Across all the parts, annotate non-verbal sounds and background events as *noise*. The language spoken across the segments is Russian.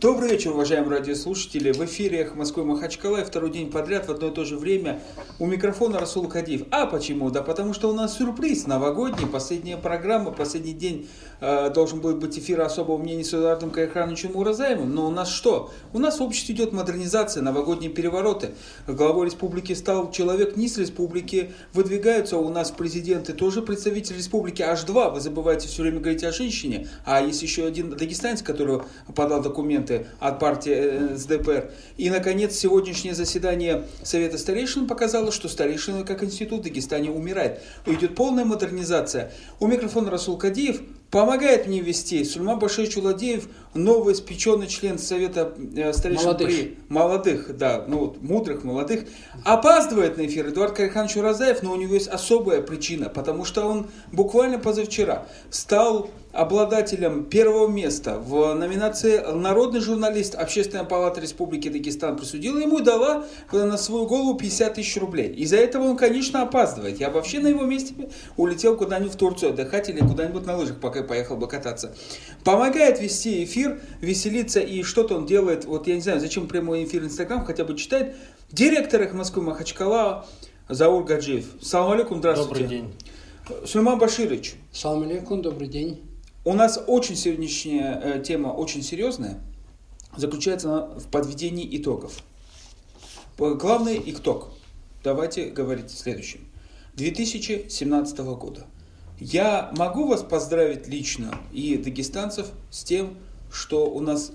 Добрый вечер, уважаемые радиослушатели. В эфире «Эхо Москвы Махачкала» и второй день подряд в одно и то же время у микрофона Расул Кадиев. А почему? Да потому что у нас сюрприз новогодний, последняя программа, последний день э, должен будет быть эфир особого мнения с Эдуардом Кайхановичем Уразаевым. Но у нас что? У нас в обществе идет модернизация, новогодние перевороты. Главой республики стал человек не с республики, выдвигаются у нас президенты, тоже представители республики, аж два. Вы забываете все время говорить о женщине, а есть еще один дагестанец, который подал документы документы от партии э, СДПР. И, наконец, сегодняшнее заседание Совета старейшин показало, что старейшина как институт в Дагестане умирает. Идет полная модернизация. У микрофона Расул Кадиев помогает мне вести Сульма Башир Чуладеев, новый испеченный член Совета э, старейшин молодых. при молодых, да, ну вот, мудрых, молодых, опаздывает на эфир Эдуард Кариханович Уразаев, но у него есть особая причина, потому что он буквально позавчера стал обладателем первого места в номинации «Народный журналист» Общественная палата Республики Дагестан присудила ему и дала на свою голову 50 тысяч рублей. Из-за этого он, конечно, опаздывает. Я вообще на его месте улетел куда-нибудь в Турцию отдыхать или куда-нибудь на лыжах, пока поехал бы кататься. Помогает вести эфир, веселиться и что-то он делает. Вот я не знаю, зачем прямой эфир Инстаграм, хотя бы читает. Директор их Москвы Махачкала Заур Гаджиев. Салам алейкум, здравствуйте. Добрый день. Сульман Баширович. Салам алейкум, добрый день. У нас очень сегодняшняя э, тема очень серьезная, заключается она в подведении итогов. Главный итог. Давайте говорить следующим. 2017 года. Я могу вас поздравить лично и дагестанцев с тем, что у нас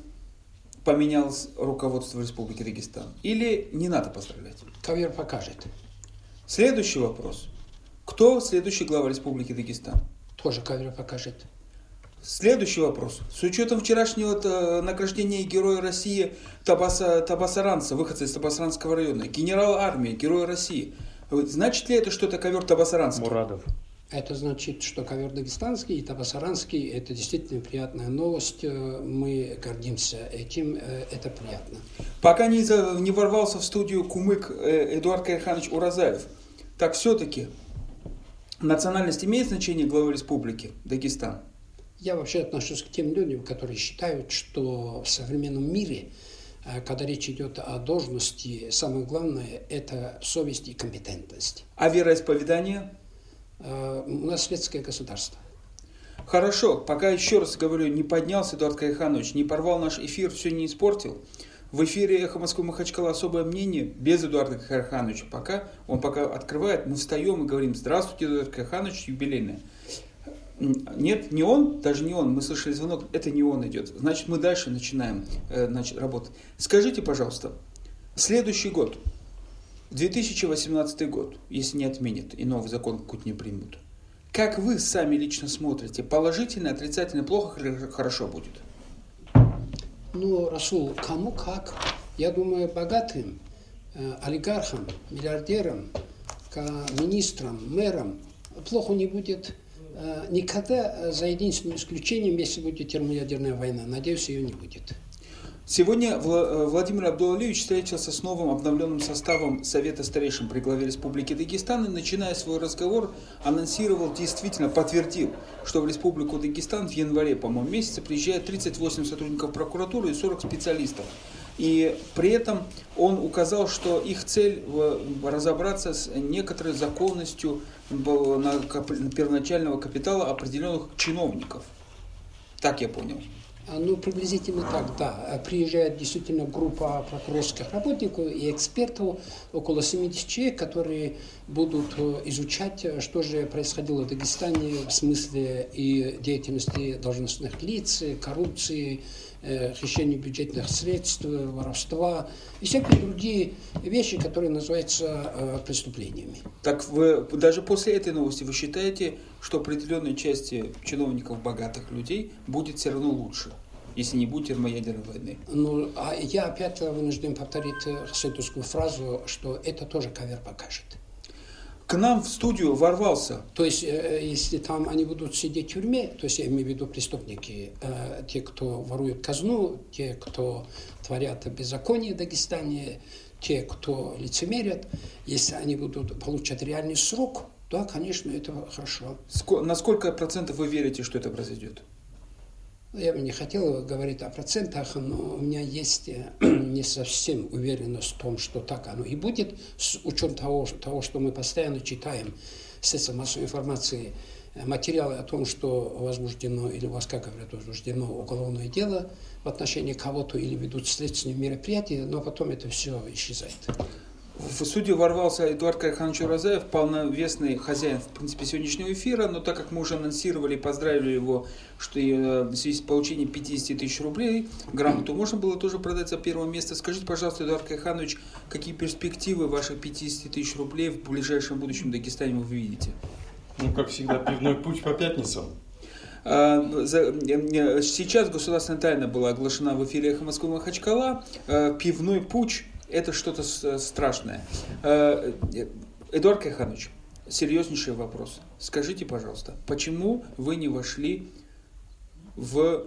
поменялось руководство Республики Дагестан? Или не надо поздравлять? Ковер покажет. Следующий вопрос. Кто следующий глава Республики Дагестан? Тоже ковер покажет. Следующий вопрос. С учетом вчерашнего награждения Героя России Табаса, Табасаранца, выходца из Табасаранского района, генерал армии, Героя России, значит ли это, что это ковер Табасаранский? Мурадов. Это значит, что ковер дагестанский и табасаранский – это действительно приятная новость. Э, Мы гордимся этим, э, это приятно. Пока не, не ворвался в студию кумык э, Эдуард Кайханович Уразаев, так все-таки национальность имеет значение главы республики Дагестан? Я вообще отношусь к тем людям, которые считают, что в современном мире, когда речь идет о должности, самое главное – это совесть и компетентность. А вероисповедание? Э, У нас светское государство. Хорошо, пока еще раз говорю, не поднялся Эдуард Кайханович, не порвал наш эфир, все не испортил. В эфире «Эхо Москвы Махачкала» особое мнение, без Эдуарда Кайхановича. Пока он пока открывает, мы встаем и говорим «Здравствуйте, Эдуард Кайханович, юбилейное». Нет, не он, даже не он, мы слышали звонок, это не он идет. Значит, мы дальше начинаем э, значит, работать. Скажите, пожалуйста, следующий год, 2018 год, если не отменят и новый закон какой-то не примут, как вы сами лично смотрите, положительно, отрицательно, плохо или хорошо будет? Ну, Расул, кому как. Я думаю, богатым, э, олигархам, миллиардерам, министрам, мэрам плохо не будет э, никогда, э, за единственным исключением, если будет термоядерная война. Надеюсь, ее не будет. Сегодня э, Владимир Абдулалиевич встретился с новым обновленным составом Совета старейшин при главе Республики Дагестан и, начиная свой разговор, анонсировал, действительно подтвердил, что в Республику Дагестан в январе, по-моему, месяце приезжает 38 сотрудников прокуратуры и 40 специалистов. И при этом он указал, что их цель в- разобраться с некоторой законностью первоначального капитала определенных чиновников. Так я понял. А, Ну, приблизительно так, да. А Приезжает действительно группа прокурорских работников и экспертов, около 70 человек, которые будут э, изучать, э, что же происходило в Дагестане в смысле и деятельности должностных лиц, э, коррупции, э, хищения бюджетных средств, э, воровства и всякие другие вещи, которые называются э, преступлениями. Так вы даже после этой новости вы считаете, что определенной части чиновников, богатых людей, будет все равно лучше, если не будет термоядерной войны? Ну, а я опять вынужден повторить э, хасидовскую фразу, что это тоже ковер покажет. К нам в студию ворвался То есть, э, если там они будут сидеть в тюрьме, то есть я имею в виду преступники, э, те, кто воруют казну, те, кто творят беззаконие в Дагестане, те, кто лицемерят, если они будут получать реальный срок, да, конечно, это хорошо. Ско- на сколько процентов вы верите, что это произойдет? Я бы не хотел говорить о процентах, но у меня есть э, *clears throat* не совсем уверенность в том, что так оно и будет, с учетом того, того что мы постоянно читаем средства массовой информации, э, материалы о том, что возбуждено, или у вас, как говорят, возбуждено уголовное дело в отношении кого-то или ведут следственные мероприятия, но потом это все исчезает. В студию ворвался Эдуард Кайханович Уразаев, полновесный хозяин, в принципе, сегодняшнего эфира, но так как мы уже анонсировали и поздравили его, что э, в связи с получением 50 тысяч рублей грамоту можно было тоже продать за первое место. Скажите, пожалуйста, Эдуард Кайханович, какие перспективы ваших 50 тысяч рублей в ближайшем будущем в Дагестане вы видите? Ну, как всегда, пивной путь по пятницам. А, сейчас государственная тайна была оглашена в эфире «Эхо Москвы Махачкала». А, пивной путь это что-то страшное. Э, Эдуард Кайханович, серьезнейший вопрос. Скажите, пожалуйста, почему вы не вошли в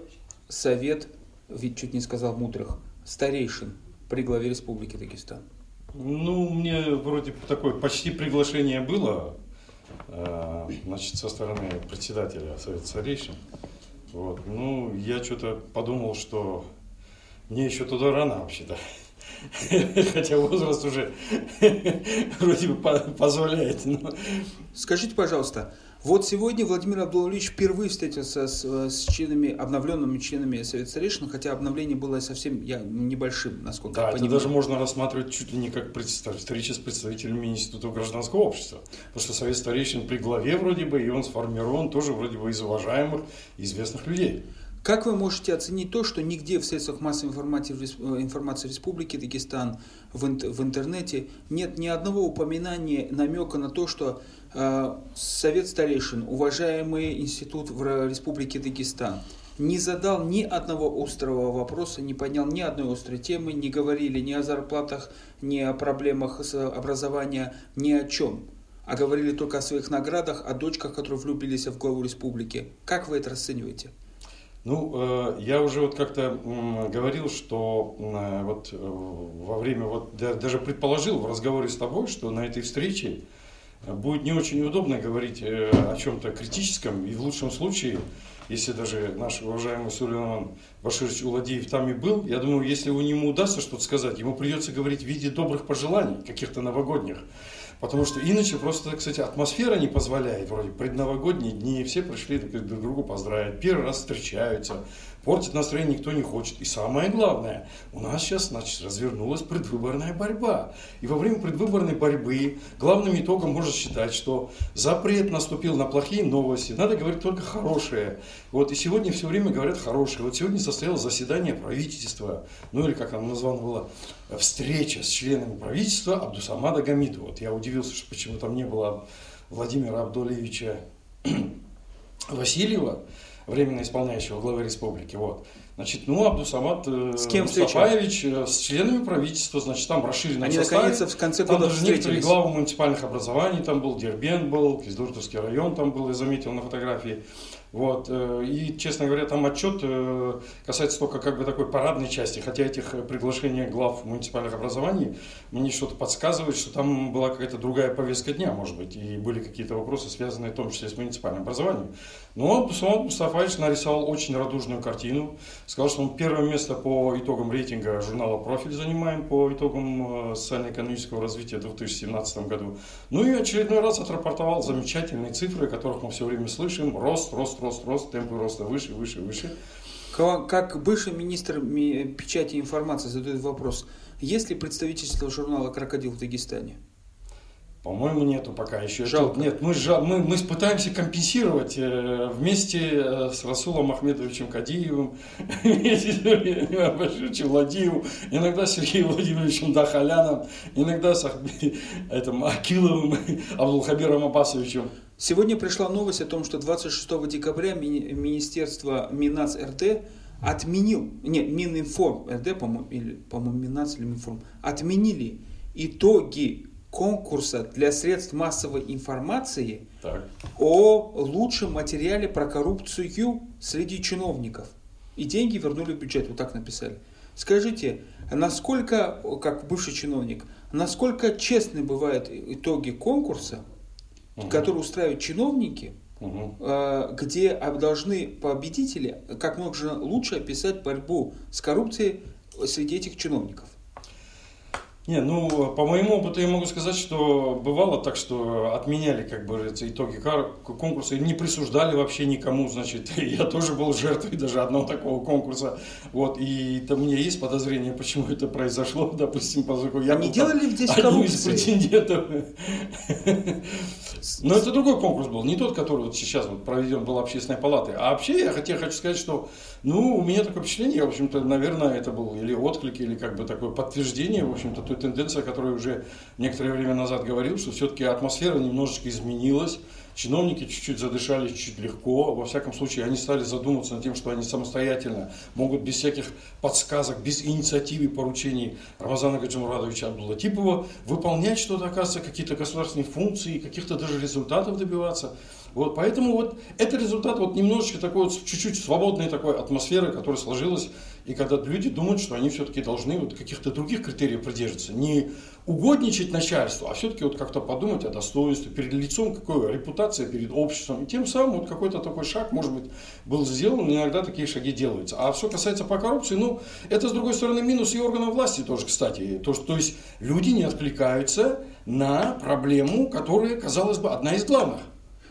совет, ведь чуть не сказал мудрых, старейшин при главе Республики Дагестан? Ну, мне вроде такое почти приглашение было, э, значит, со стороны председателя Совета Старейшин. Вот. Ну, я что-то подумал, что мне еще туда рано вообще-то. *laughs* Хотя возраст уже *laughs* вроде бы позволяет. Но... Скажите, пожалуйста, вот сегодня Владимир Абдулович впервые встретился с, с членами, обновленными членами Совета Старейшин, хотя обновление было совсем я, небольшим, насколько да, я понимаю. это даже можно рассматривать чуть ли не как встреча с представителями Института гражданского общества. Потому что Совет Старейшин при главе вроде бы, и он сформирован тоже вроде бы из уважаемых, известных людей. Как вы можете оценить то, что нигде в средствах массовой информации, э, информации Республики Дагестан, в, в интернете нет ни одного упоминания, намека на то, что э, Совет старейшин, уважаемый институт в Республике Дагестан, не задал ни одного острого вопроса, не поднял ни одной острой темы, не говорили ни о зарплатах, ни о проблемах с образования, ни о чем, а говорили только о своих наградах, о дочках, которые влюбились в главу республики. Как вы это расцениваете? Ну, э, я уже вот как-то говорил, что э, вот э, во время, вот даже предположил в разговоре с тобой, что на этой встрече будет не очень удобно говорить о чем-то критическом, и в лучшем случае, если даже наш уважаемый Сулейман Баширович Уладеев там и был, я думаю, если у него удастся что-то сказать, ему придется говорить в виде добрых пожеланий, каких-то новогодних. Потому что иначе просто, кстати, атмосфера не позволяет. Вроде предновогодние дни, все пришли друг другу поздравить, первый раз встречаются, Портить настроение никто не хочет. И самое главное, у нас сейчас значит, развернулась предвыборная борьба. И во время предвыборной борьбы главным итогом можно считать, что запрет наступил на плохие новости. Надо говорить только хорошее. Вот, и сегодня все время говорят хорошее. Вот сегодня состоялось заседание правительства, ну или как оно названо было, встреча с членами правительства Абдусамада Гамиду. Вот я удивился, что почему там не было Владимира Абдулевича *clears throat* Васильева временно исполняющего главы республики. Вот. Значит, ну, Абдусамат э, с кем Мустафаевич э, с членами правительства, значит, там расширенном Они составе. наконец в конце года там даже некоторые главы муниципальных образований, там был Дербент был, Киздуртовский район там был, я заметил на фотографии. Вот. Э, и, честно говоря, там отчет э, касается только как бы такой парадной части, хотя этих э, приглашений глав муниципальных образований мне что-то подсказывает, что там была какая-то другая повестка дня, может быть, и были какие-то вопросы, связанные в том числе с муниципальным образованием. Но Сумат Мустафаевич нарисовал очень радужную картину, сказал, что он первое место по итогам рейтинга журнала «Профиль» занимаем по итогам социально-экономического развития в 2017 году. Ну и очередной раз отрапортовал замечательные цифры, о которых мы все время слышим, рост, рост, рост, рост, рост, темпы роста выше, выше, выше. Как бывший министр печати и информации задает вопрос, есть ли представительство журнала «Крокодил» в Дагестане? По-моему, нету пока еще. Жалко. Нет, мы, мы, мы пытаемся компенсировать э, вместе э, с Расулом Ахмедовичем Кадиевым, *laughs* вместе Владимиром, иногда с Сергеем Владимировичем Дахаляном, иногда с *laughs* этим, Акиловым, *laughs* Абдулхабиром Абасовичем. Сегодня пришла новость о том, что 26 декабря Министерство Минац РТ отменил, не, Мининформ РД, по-моему, или, по-моему, Минац или Минформ, отменили итоги конкурса для средств массовой информации так. о лучшем материале про коррупцию среди чиновников. И деньги вернули в бюджет, вот так написали. Скажите, насколько, как бывший чиновник, насколько честны бывают итоги конкурса, угу. которые устраивают чиновники, угу. где должны победители как можно лучше описать борьбу с коррупцией среди этих чиновников. Не, ну, по моему опыту я могу сказать, что бывало так, что отменяли, как бы, эти итоги конкурса и не присуждали вообще никому, значит, *laughs* я тоже был жертвой даже одного такого конкурса, вот, и там у меня есть подозрение, почему это произошло, *laughs* допустим, поскольку я Они был делали здесь одним из претендентов. *laughs* Но это другой конкурс был, не тот, который вот сейчас вот проведен был общественной палатой, а вообще я хотел, хочу сказать, что, ну, у меня такое впечатление, в общем-то, наверное, это был или отклик, или как бы такое подтверждение, в общем-то, той тенденции, о которой уже некоторое время назад говорил, что все-таки атмосфера немножечко изменилась, чиновники чуть-чуть задышали чуть легко, во всяком случае они стали задумываться над тем, что они самостоятельно могут без всяких подсказок, без инициативы поручений Рамазана Гаджимурадовича Абдулатипова выполнять что-то, оказывается, какие-то государственные функции, каких-то даже результатов добиваться. Вот, поэтому вот это результат вот немножечко такой вот чуть-чуть свободной такой атмосферы, которая сложилась, и когда люди думают, что они все-таки должны вот каких-то других критериев придерживаться, не угодничать начальству, а все-таки вот как-то подумать о достоинстве, перед лицом какой репутация перед обществом. И тем самым вот какой-то такой шаг, может быть, был сделан, иногда такие шаги делаются. А что касается по коррупции, ну, это, с другой стороны, минус и органов власти тоже, кстати. То, что, то есть люди не откликаются на проблему, которая, казалось бы, одна из главных.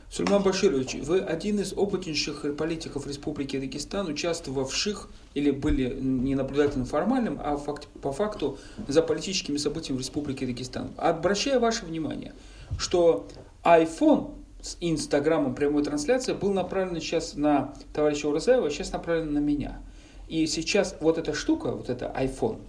Сульман Баширович, вы один из опытнейших политиков Республики Дагестан, участвовавших или были не наблюдателем формальным, а факт, по факту за политическими событиями в Республике Дагестан. Обращаю ваше внимание, что iPhone с Инстаграмом прямой трансляции был направлен сейчас на товарища Урзаева, сейчас направлен на меня. И сейчас вот эта штука, вот это iPhone,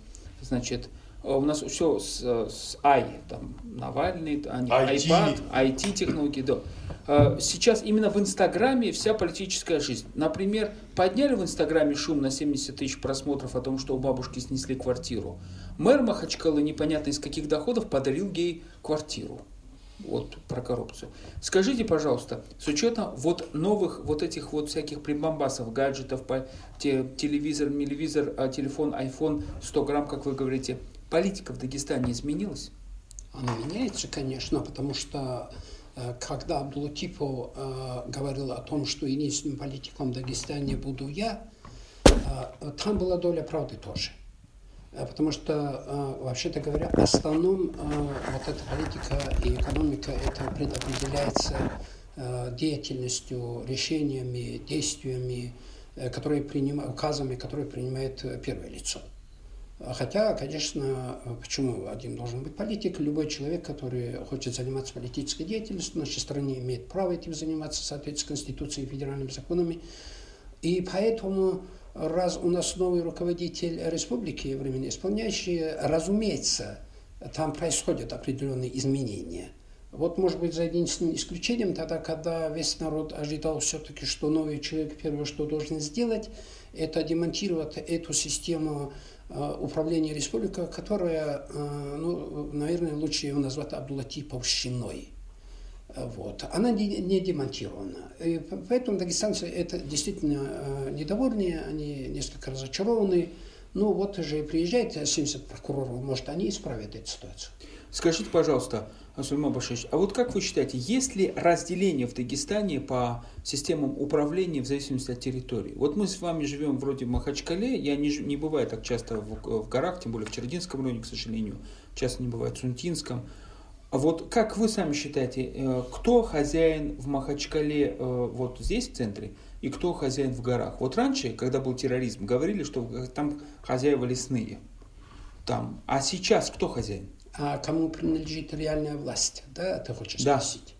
значит, у нас все с, с i, там, Навальный, iPad, IT-технологии, да. А, сейчас именно в Инстаграме вся политическая жизнь. Например, подняли в Инстаграме шум на 70 тысяч просмотров о том, что у бабушки снесли квартиру. Мэр Махачкалы, непонятно из каких доходов, подарил ей квартиру. Вот про коррупцию. Скажите, пожалуйста, с учетом вот новых вот этих вот всяких прибамбасов, гаджетов, телевизор, телевизор, а, телефон, iPhone, 100 грамм, как вы говорите, политика в Дагестане изменилась? Она меняется, конечно, потому что Э, когда Абдулатипов э, говорил о том, что единственным политиком в Дагестане буду я, э, там была доля правды тоже. Потому что, вообще-то говоря, в основном вот эта политика и экономика, это предопределяется деятельностью, решениями, действиями, которые принимают, указами, которые принимает первое лицо. Хотя, конечно, почему один должен быть политик? Любой человек, который хочет заниматься политической деятельностью в нашей стране, имеет право этим заниматься в соответствии с Конституцией и федеральными законами. И поэтому, раз у нас новый руководитель республики, временно исполняющий, разумеется, там происходят определенные изменения. Вот, может быть, за единственным исключением, тогда, когда весь народ ожидал все-таки, что новый человек первое, что должен сделать, это демонтировать эту систему Э, управления республика, которая, э, ну, наверное, лучше его назвать Абдулатиповщиной. Э, вот. Она не, не демонтирована. И поэтому дагестанцы это действительно недовольны, они несколько разочарованы. Ну вот же приезжает 70 прокуроров, может, они исправят эту ситуацию. Скажите, пожалуйста, Сульман Башевич, а вот как вы считаете, есть ли разделение в Дагестане по системам управления в зависимости от территории? Вот мы с вами живем вроде в Махачкале, я не, не бываю так часто в, в горах, тем более в Чердинском районе, к сожалению, часто не бывает в Сунтинском. А вот как вы сами считаете, э, кто хозяин в Махачкале э, вот здесь, в центре, и кто хозяин в горах? Вот раньше, когда был терроризм, говорили, что там хозяева лесные. Там. А сейчас кто хозяин? А кому принадлежит реальная власть, да, ты хочешь да. спросить?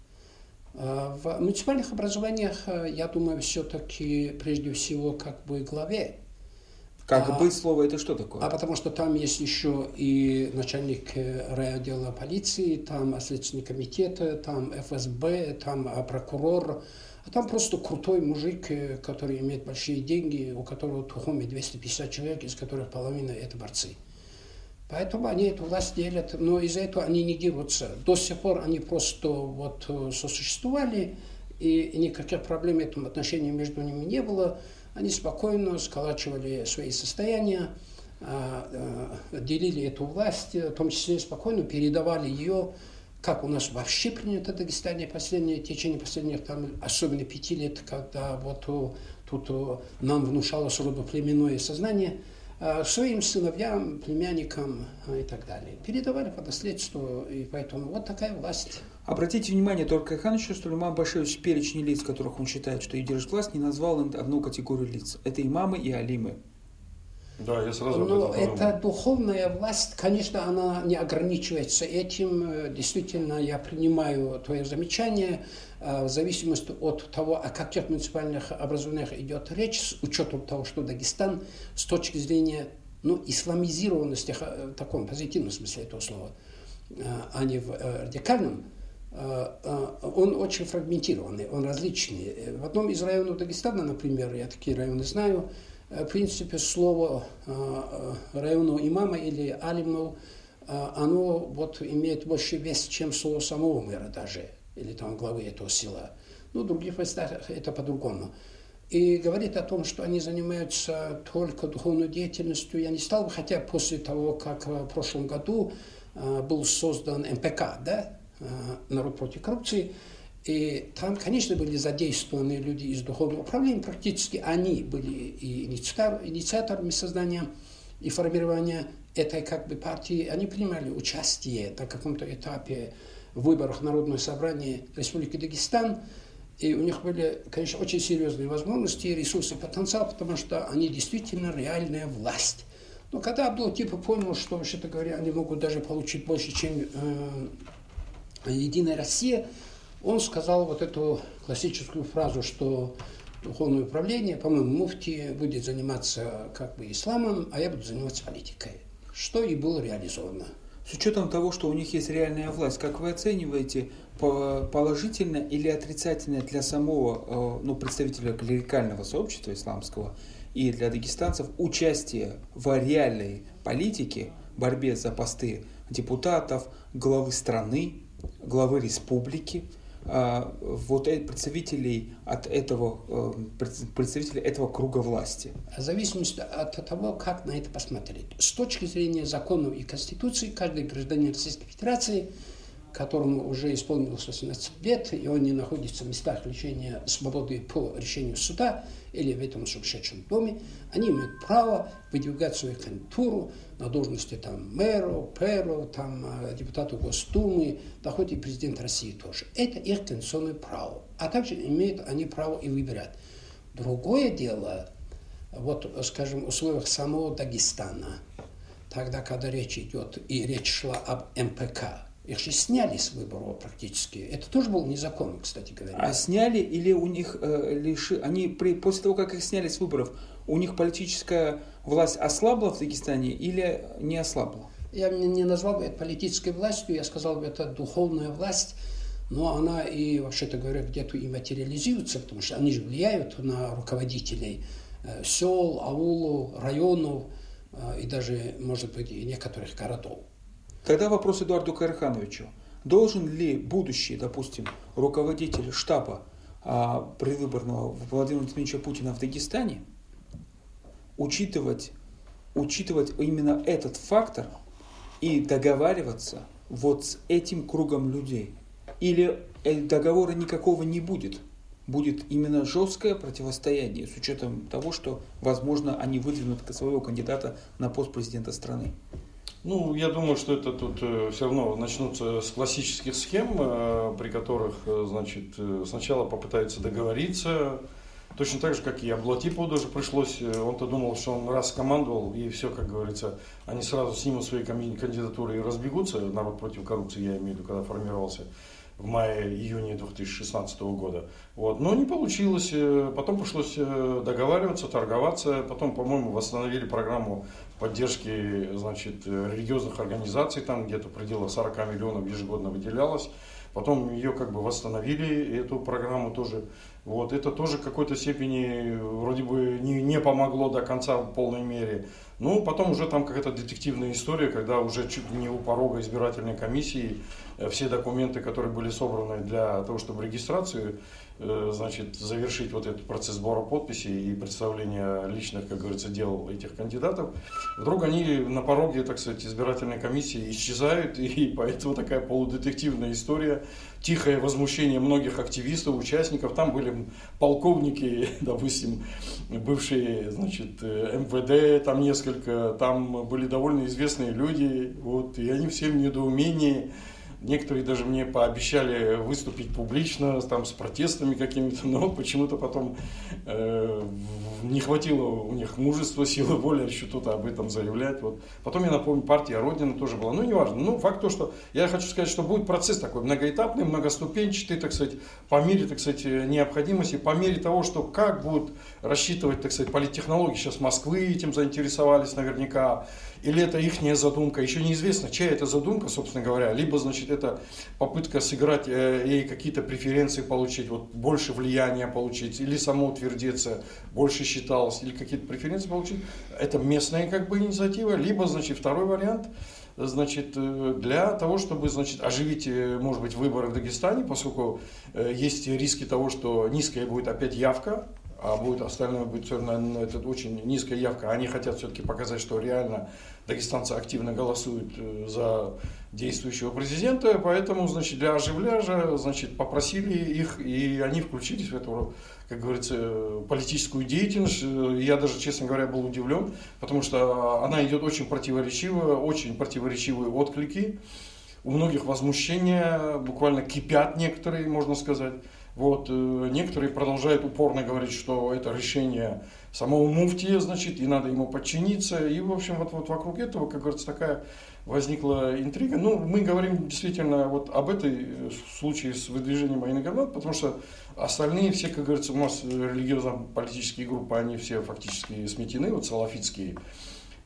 А, в муниципальных образованиях, э, я думаю, все-таки прежде всего как бы главе. Как а, бы слово это что такое? А потому что там есть еще и начальник э, райотдела полиции, там Следственный комитет, там ФСБ, там э, прокурор, а там просто крутой мужик, который имеет большие деньги, у которого тухоми 250 человек, из которых половина это борцы. Поэтому они эту власть делят, но из-за этого они не дерутся. До сих пор они просто вот э, сосуществовали, и никаких проблем в этом отношении между ними не было. Они спокойно сколачивали свои состояния, а, э, делили эту власть, в том числе спокойно передавали ее как у нас вообще принято в Дагестане последнее, в течение последних, там, особенно пяти лет, когда вот тут нам внушалось родоплеменное сознание, своим сыновьям, племянникам и так далее. Передавали по наследству, и поэтому вот такая власть. Обратите внимание, только Ханович Сулейман Башевич перечень лиц, которых он считает, что и держит власть, не назвал одну категорию лиц. Это имамы и алимы. Да, я сразу Но эта духовная власть, конечно, она не ограничивается этим. Действительно, я принимаю твое замечание э, в зависимости от того, о каких муниципальных образованиях идет речь, с учетом того, что Дагестан с точки зрения ну, исламизированности в таком позитивном смысле этого слова, э, а не в э, радикальном, он очень фрагментированный, он различный. В одном из районов Дагестана, например, я такие районы знаю, в принципе, слово районного имама или алимну, оно вот имеет больше вес, чем слово самого мэра даже, или там главы этого села. Ну, в других местах это по-другому. И говорит о том, что они занимаются только духовной деятельностью. Я не стал бы, хотя после того, как в прошлом году был создан МПК, да, народ против коррупции, и там, конечно, были задействованы люди из духовного управления, практически они были и инициаторами создания и формирования этой как бы партии. Они принимали участие на каком-то этапе в выборах Народного собрания Республики Дагестан. И у них были, конечно, очень серьезные возможности, ресурсы, потенциал, потому что они действительно реальная власть. Но когда Абдул типа понял, что, вообще-то говоря, они могут даже получить больше, чем э, Единая Россия, он сказал вот эту классическую фразу, что духовное управление, по-моему, муфти будет заниматься как бы исламом, а я буду заниматься политикой. Что и было реализовано. С учетом того, что у них есть реальная власть, как вы оцениваете положительно или отрицательно для самого э, ну, представителя клерикального сообщества исламского и для дагестанцев участие в реальной политике, борьбе за посты депутатов, главы страны, главы республики, вот представителей от этого, э, представителей этого круга власти? В зависимости от того, как на это посмотреть. С точки зрения законов и Конституции, каждый гражданин Российской Федерации – которому уже исполнилось 18 лет, и он не находится в местах лишения свободы по решению суда или в этом сумасшедшем доме, они имеют право выдвигать свою кандидатуру на должности там мэру, пэру, там э, депутату Госдумы, да хоть и президент России тоже. Это их конституционное право. А также имеют они право и выбирать. Другое дело, вот, скажем, в условиях самого Дагестана, тогда, когда речь идет, и речь шла об МПК, их же сняли с выборов практически. Это тоже было незаконно, кстати говоря. А сняли или у них э, лиши... Они при... после того, как их сняли с выборов, у них политическая власть ослабла в Дагестане или не ослабла? Я не назвал бы это политической властью, я сказал бы, это духовная власть, но она и, вообще-то говоря, где-то и материализуется, потому что они же влияют на руководителей э, сел, аулов, районов э, и даже, может быть, и некоторых городов. Тогда вопрос Эдуарду Кархановичу. Должен ли будущий, допустим, руководитель штаба а, предвыборного Владимира Владимировича Путина в Дагестане учитывать, учитывать именно этот фактор и договариваться вот с этим кругом людей? Или э, договора никакого не будет? Будет именно жесткое противостояние с учетом того, что, возможно, они выдвинут своего кандидата на пост президента страны? Ну, я думаю, что это тут э, все равно начнутся с классических схем, э, при которых, э, значит, сначала попытаются договориться, точно так же, как и Аблатипову даже пришлось, он-то думал, что он раз командовал, и все, как говорится, они сразу снимут свои кандидатуры и разбегутся, народ против коррупции, я имею в виду, когда формировался в мае-июне 2016 года. Вот. Но не получилось. Потом пришлось договариваться, торговаться. Потом, по-моему, восстановили программу поддержки значит, религиозных организаций, там где-то в пределах 40 миллионов ежегодно выделялось. Потом ее как бы восстановили, эту программу тоже. Вот, это тоже в какой-то степени вроде бы не, не помогло до конца в полной мере. Ну, потом уже там какая-то детективная история, когда уже чуть не у порога избирательной комиссии э, все документы, которые были собраны для того, чтобы регистрацию значит, завершить вот этот процесс сбора подписей и представления личных, как говорится, дел этих кандидатов, вдруг они на пороге, так сказать, избирательной комиссии исчезают, *laughs* и поэтому такая полудетективная история, тихое возмущение многих активистов, участников. Там были полковники, *laughs* допустим, бывшие, значит, э, МВД, там несколько, там были довольно известные люди, вот, и они все в недоумении, Некоторые даже мне пообещали выступить публично там, с протестами какими-то, но почему-то потом э, не хватило у них мужества, силы воли что-то об этом заявлять. Вот. Потом я напомню, партия Родина тоже была. Ну, неважно. Ну, факт то, что я хочу сказать, что будет процесс такой многоэтапный, многоступенчатый, так сказать, по мере, так сказать, необходимости, по мере того, что как будут рассчитывать, так сказать, политтехнологии. Сейчас Москвы этим заинтересовались наверняка или это их задумка, еще неизвестно, чья это задумка, собственно говоря, либо, значит, это попытка сыграть э, ей какие-то преференции получить, вот больше влияния получить, или самоутвердиться, больше считалось, или какие-то преференции получить, это местная как бы инициатива, либо, значит, второй вариант, значит, э, для того, чтобы, значит, оживить, э, может быть, выборы в Дагестане, поскольку есть риски того, что низкая будет опять явка, а будет остальное будет все равно это очень низкая явка. Они хотят все-таки показать, что реально дагестанцы активно голосуют э, за действующего президента, поэтому, значит, для оживляжа, значит, попросили их, и они включились в эту, как говорится, политическую деятельность. Я даже, честно говоря, был удивлен, потому что она идет очень противоречиво, очень противоречивые отклики. У многих возмущения, буквально кипят некоторые, можно сказать. Вот, э, некоторые продолжают упорно говорить, что это решение самого муфтия, значит, и надо ему подчиниться. И, в общем, вот, вот вокруг этого, как говорится, такая возникла интрига. Ну, мы говорим действительно вот об этой э, случае с выдвижением Айны Гамнат, потому что остальные все, как говорится, у нас религиозно-политические группы, они все фактически сметены, вот салафитские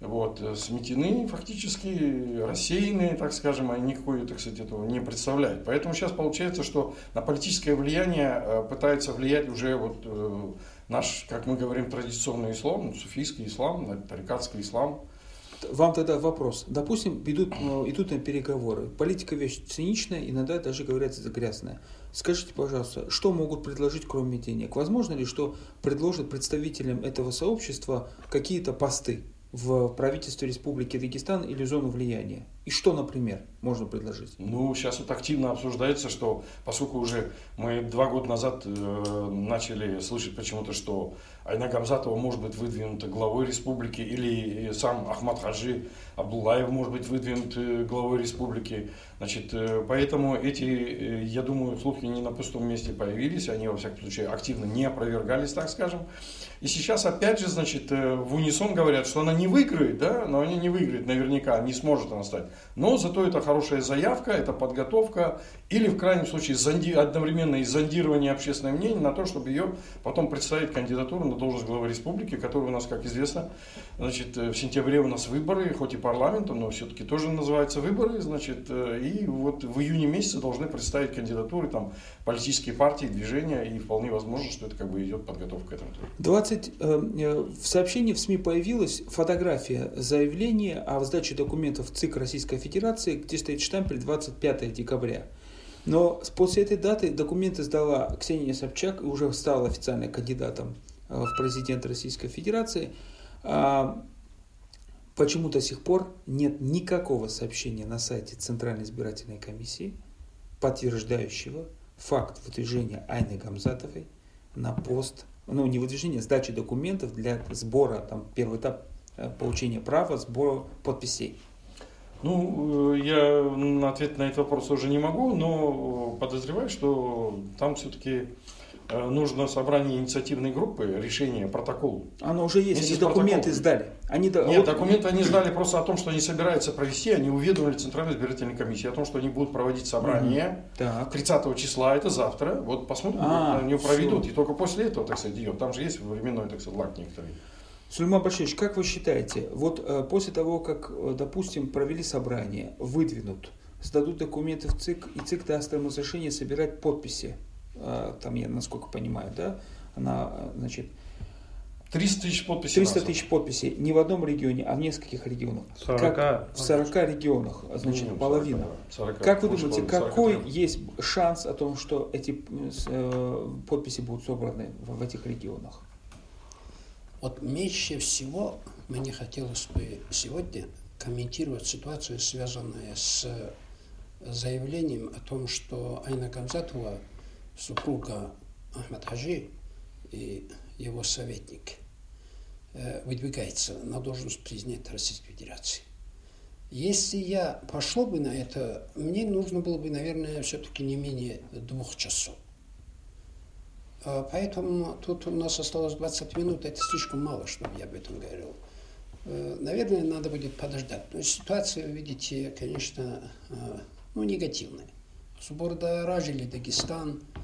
вот, э, сметены фактически, рассеянные, так скажем, они никакой, так сказать, этого не представляют. Поэтому сейчас получается, что на политическое влияние э, пытается влиять уже вот э, наш, как мы говорим, традиционный ислам, ну, суфийский ислам, тарикатский ислам. Вам тогда вопрос. Допустим, идут, идут на переговоры. Политика вещь циничная, иногда даже говорят грязная. Скажите, пожалуйста, что могут предложить, кроме денег? Возможно ли, что предложат представителям этого сообщества какие-то посты? В правительстве Республики Дагестан или зону влияния? И что, например, можно предложить? Ну, сейчас вот активно обсуждается, что поскольку уже мы два года назад э, начали слышать почему-то, что Айна Гамзатова может быть выдвинута главой республики, или сам Ахмад Хаджи Абдуллаев может быть выдвинут э, главой республики. Значит, э, поэтому эти, э, я думаю, слухи не на пустом месте появились, они, во всяком случае, активно не опровергались, так скажем. И сейчас, опять же, значит, в унисон говорят, что она не выиграет, да, но она не выиграет наверняка, не сможет она стать. Но зато это хорошая заявка, это подготовка, или в крайнем случае зонди, одновременно и зондирование общественного мнения на то, чтобы ее потом представить кандидатуру на должность главы республики, которая у нас, как известно, значит, в сентябре у нас выборы, хоть и парламента, но все-таки тоже называются выборы, значит, и вот в июне месяце должны представить кандидатуры там политические партии, движения, и вполне возможно, что это как бы идет подготовка к этому. 20, э, э, в сообщении в СМИ появилась фотография заявления о сдаче документов ЦИК Российской Федерации, где стоит штампель 25 декабря. Но после этой даты документы сдала Ксения Собчак и уже стала официально кандидатом э, в президент Российской Федерации. А, почему до сих пор нет никакого сообщения на сайте Центральной избирательной комиссии, подтверждающего факт выдвижения Айны Гамзатовой на пост, ну не выдвижения, а сдачи документов для сбора, там первый этап э, получения права, сбора подписей. Ну, э, я ответ на этот вопрос уже не могу, но подозреваю, что там все-таки э, нужно собрание инициативной группы, решение, протокол. Оно уже есть, Вместе они документы протокол. сдали. Они... Нет, документы они сдали просто о том, что они собираются провести, они уведомили Центральную избирательную комиссию о том, что они будут проводить собрание угу. 30 числа, это завтра. Вот посмотрим, а, они проведут. Все. И только после этого, так сказать, идет. Там же есть временной, так сказать, лак некоторый. Сульман Башевич, как вы считаете, вот э, после того, как, э, допустим, провели собрание, выдвинут, сдадут документы в ЦИК, и ЦИК даст им разрешение собирать подписи э, там я насколько понимаю, да, она, значит, 300 тысяч подписей. 300 тысяч подписей не в одном регионе, а в нескольких регионах. 40. Как, в 40 регионах, значит, Ну, половина. 40, 40, Как вы думаете, какой 43. есть шанс о том, что эти э, подписи будут собраны в, в этих регионах? Вот меньше всего мне хотелось бы сегодня комментировать ситуацию, связанную с заявлением о том, что Айна Гамзатова, супруга Ахмад Хаджи и его советник, э, выдвигается на должность президента Российской Федерации. Если я пошел бы на это, мне нужно было бы, наверное, все-таки не менее двух часов. А, Поэтому тут у нас осталось 20 минут, это слишком мало, чтобы я об этом говорил. Э, Наверное, надо будет подождать. Но ситуация, вы видите, конечно, э, ну, негативная. Субордоражили Дагестан, э,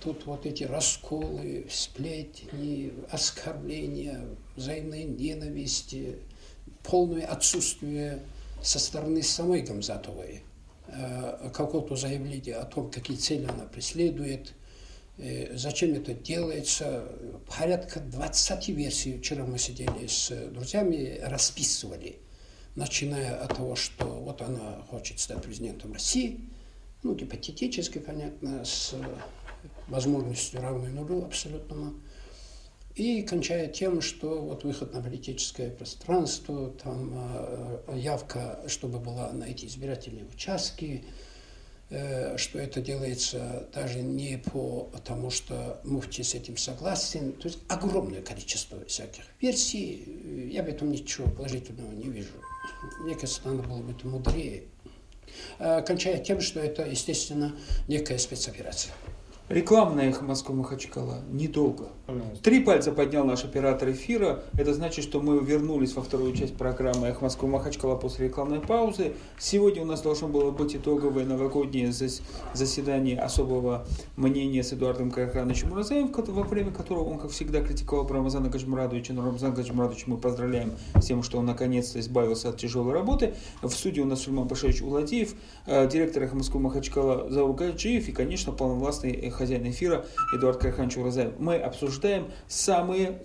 тут вот эти расколы, сплетни, оскорбления, взаимной ненависти, полное отсутствие со стороны самой Гамзатовой э, какого-то заявления о том, какие цели она преследует, э, зачем это делается. Порядка 20 версий. Вчера мы сидели с друзьями, расписывали, начиная от того, что вот она хочет стать президентом России, ну, гипотетически, понятно, с э, возможностью равной нулю абсолютному, и кончая тем, что вот выход на политическое пространство, там э, явка, чтобы была на эти избирательные участки, э, что это делается даже не по тому, что муфти с этим согласен. То есть огромное количество всяких версий. Я в этом ничего положительного не вижу. Мне кажется, надо было бы это мудрее. Э, Кончая тем, что это, естественно, некая спецоперация. Рекламная эхо Москвы Махачкала. Недолго. Три пальца поднял наш оператор эфира. Это значит, что мы вернулись во вторую часть программы «Эх Москвы Махачкала» после рекламной паузы. Сегодня у нас должно было быть итоговое новогоднее зас- заседание особого мнения с Эдуардом Карахановичем Муразаем, во время которого он, как всегда, критиковал Рамазана Гаджмурадовича. Но Рамазан Гаджмурадович мы поздравляем с тем, что он наконец-то избавился от тяжелой работы. В студии у нас Сульман Пашевич Уладиев, э, директор «Эх Москвы Махачкала» Заур Гаджиев и, конечно, полновластный э, хозяин эфира Эдуард Караханович Уразаев. Мы обсуждаем самые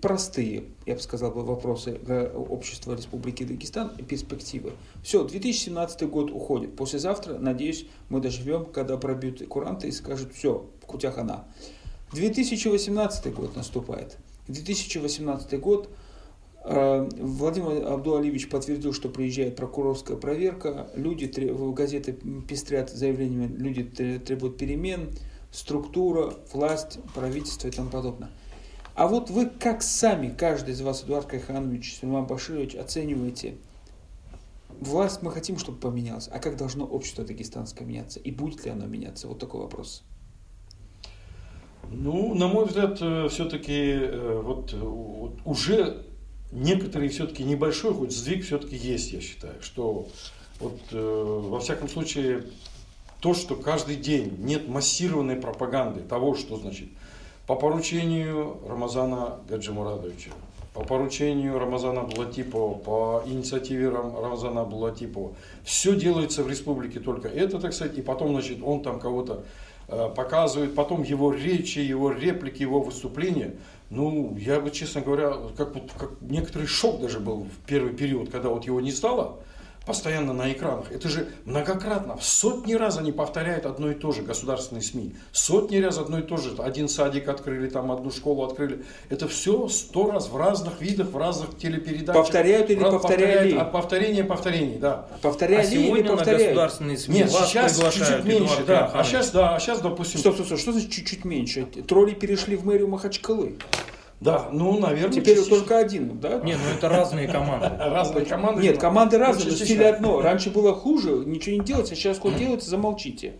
простые, я бы сказал, бы, вопросы общества Республики Дагестан и перспективы. Все, 2017 год уходит. Послезавтра, надеюсь, мы доживем, когда пробьют куранты и скажут, все, кутях она. 2018 год наступает. 2018 год Владимир Абдуалевич подтвердил, что приезжает прокурорская проверка, люди, газеты пестрят заявлениями, люди тре- требуют перемен, структура, власть, правительство и тому подобное. А вот вы как сами, каждый из вас, Эдуард Кайханович, Сульман Баширович, оцениваете власть мы хотим, чтобы поменялась, а как должно общество дагестанское меняться? И будет ли оно меняться? Вот такой вопрос. Ну, на мой взгляд, все-таки вот, э, вот уже некоторый все-таки небольшой хоть сдвиг все-таки есть, я считаю, что вот э, во всяком случае то, что каждый день нет массированной пропаганды того, что значит по поручению Рамазана Гаджимурадовича, по поручению Рамазана Булатипова, по инициативе Рам- Рамазана Булатипова, все делается в республике только это, так сказать, и потом, значит, он там кого-то э, показывает, потом его речи, его реплики, его выступления. Ну, я бы, честно говоря, как, вот, как некоторый шок даже был в первый период, когда вот его не стало постоянно на экранах. Это же многократно, в сотни раз они повторяют одно и то же, государственные СМИ. Сотни раз одно и то же. Один садик открыли, там одну школу открыли. Это все сто раз в разных видах, в разных телепередачах. Повторяют или Раз- повторяли? повторяют, а повторение повторений, да. Повторяли а сегодня или на повторяют? государственные СМИ Нет, вас сейчас приглашают, чуть-чуть меньше, да. А сейчас, да, а сейчас, допустим, Стоп, стоп, стоп, что значит чуть-чуть меньше? Тролли перешли в мэрию Махачкалы. Да, ну, наверное, Теперь частично. только один, да? Не, ну это разные команды. *laughs* разные команды. Нет, команды Ну, разные, но стиль одно. Раньше было хуже, ничего не делать, а сейчас хоть делайте, замолчите.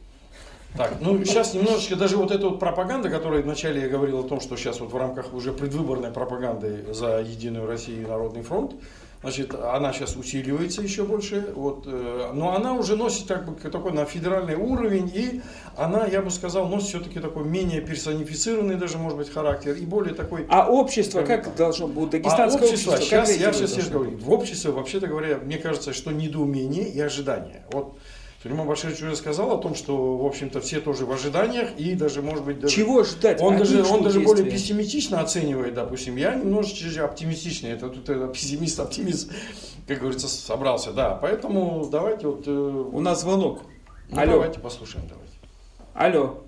Так, ну сейчас немножечко даже вот эта вот пропаганда, которая вначале я говорил о том, что сейчас вот в рамках уже предвыборной пропаганды за Единую Россию и Народный фронт, значит, она сейчас усиливается еще больше, вот, э, но она уже носит как бы такой на федеральный уровень, и она, я бы сказал, носит все-таки такой менее персонифицированный даже, может быть, характер, и более такой... А общество как должно быть? А Дагестанское общество, общество, как сейчас, я сейчас говорю, в обществе, вообще-то говоря, мне кажется, что недоумение и ожидание. Вот Сулейман Баширович уже сказал о том, что, в общем-то, все тоже в ожиданиях и даже, может быть, даже... Чего ждать? Он даже, он даже более пессимистично оценивает, допустим. Я немножечко оптимистичный. Это тут это, пессимист, оптимист, как говорится, собрался. Да, поэтому давайте вот... э, У нас звонок. ну, Алло. давайте послушаем, давайте. Алло.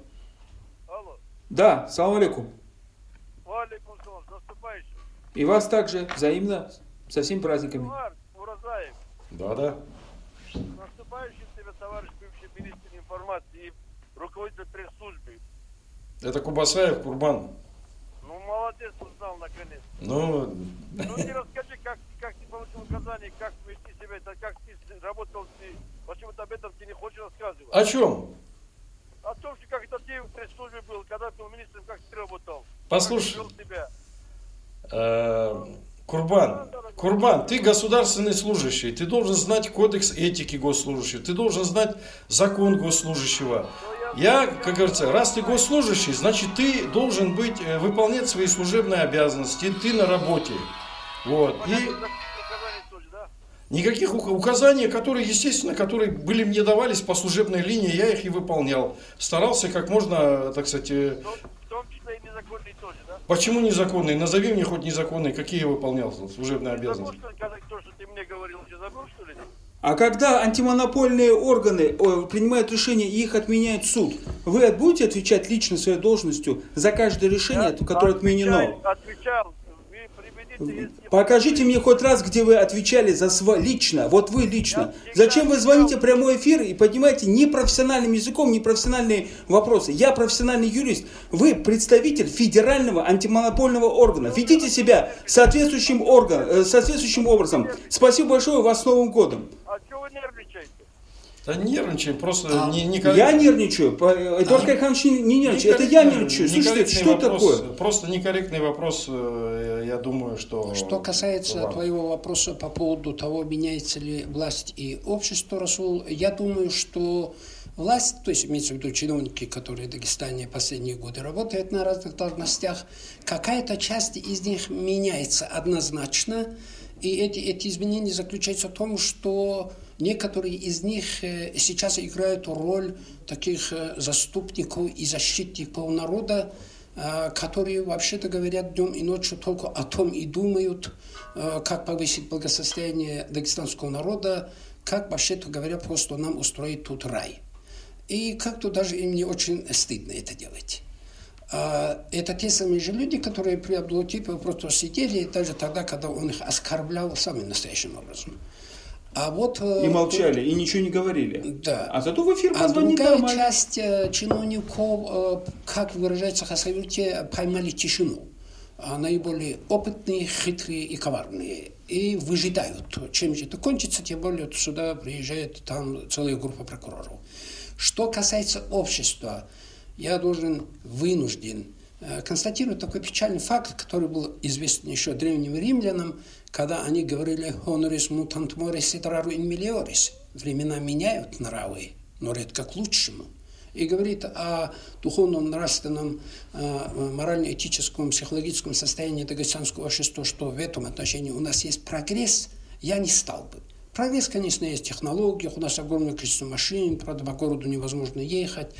Алло. Да, салам алейкум. Валикум салам. Наступающим. И вас также взаимно со всеми праздниками. Уразаев. Да, да. С наступающим тебя, товарищ бывший министр информации и руководитель пресс-службы. Это Кубасаев, Курбан. Ну, молодец, узнал наконец. Ну, Ну, не расскажи, как, как ты получил указание, как вести себя, это как ты работал, ты, почему-то об этом ты не хочешь рассказывать. о чем? О том, что как это ты в пресс-службе был, когда ты был министром, как ты работал. Послушай. Как ты себя. Э, Курбан, Курбан, ты государственный служащий, ты должен знать кодекс этики госслужащего, ты должен знать закон госслужащего. Я, как говорится, раз ты госслужащий, значит ты должен быть, э, выполнять свои служебные обязанности, ты на работе. Вот. И никаких ука- указаний, которые, естественно, которые были мне давались по служебной линии, я их и выполнял. Старался как можно, так сказать, э, Но в том числе и незаконные тоже, да? Почему незаконный? Назови мне хоть незаконный, какие я выполнял служебные Забыл, обязанности. что ли, когда то, что ты мне говорил, ты забыл, что ли? А когда антимонопольные органы о, принимают решение и их отменяет суд, вы будете отвечать лично своей должностью за каждое решение, Я которое отменено? Отвечал. Покажите мне хоть раз, где вы отвечали за сво... лично, вот вы лично. Зачем вы звоните в прямой эфир и поднимаете непрофессиональным языком непрофессиональные вопросы? Я профессиональный юрист, вы представитель федерального антимонопольного органа. Ведите себя соответствующим, орган... э, соответствующим образом. Спасибо большое, вас с Новым годом. А что вы нервничаете? Да нервничаем, просто А, не, не Я нервничаю, по- Эдуард Кайханович не не нервничает, это я нервничаю. Слушайте, что такое? Просто некорректный вопрос, э, я думаю, что... Что касается Ладно. твоего вопроса по поводу того, меняется ли власть и общество, Расул, я думаю, что власть, то есть имеется в виду чиновники, которые в Дагестане последние годы работают на разных должностях, какая-то часть из них меняется однозначно, и эти, эти изменения заключаются в том, что некоторые из них э, сейчас играют роль таких э, заступников и защитников народа, э, которые, вообще-то говорят, днем и ночью только о том и думают, как повысить благосостояние дагестанского народа, как, вообще-то говоря, просто нам устроить тут рай. И как-то даже им не очень стыдно это делать. А, Это те самые же люди, которые при Абдулатипе просто сидели, даже тогда, когда он их оскорблял самым настоящим образом. А вот... э, И молчали, и ничего не говорили. Да. А зато в эфир А позвонить другая нормально. часть э, чиновников, э, как выражается Хасавюрте, поймали тишину. А наиболее опытные, хитрые и коварные. И выжидают, чем же это кончится, тем более сюда приезжает там целая группа прокуроров. Что касается общества, я должен вынужден констатировать такой печальный факт, который был известен еще древним римлянам, когда они говорили «honoris mutant mores et raro in melioris» – «времена меняют нравы, но редко к лучшему». И говорит о духовном, нравственном, э, морально-этическом, психологическом состоянии дагестанского общества, что в этом отношении у нас есть прогресс, я не стал бы. Прогресс, конечно, есть в технологиях, у нас огромное количество машин, правда, по городу невозможно ехать,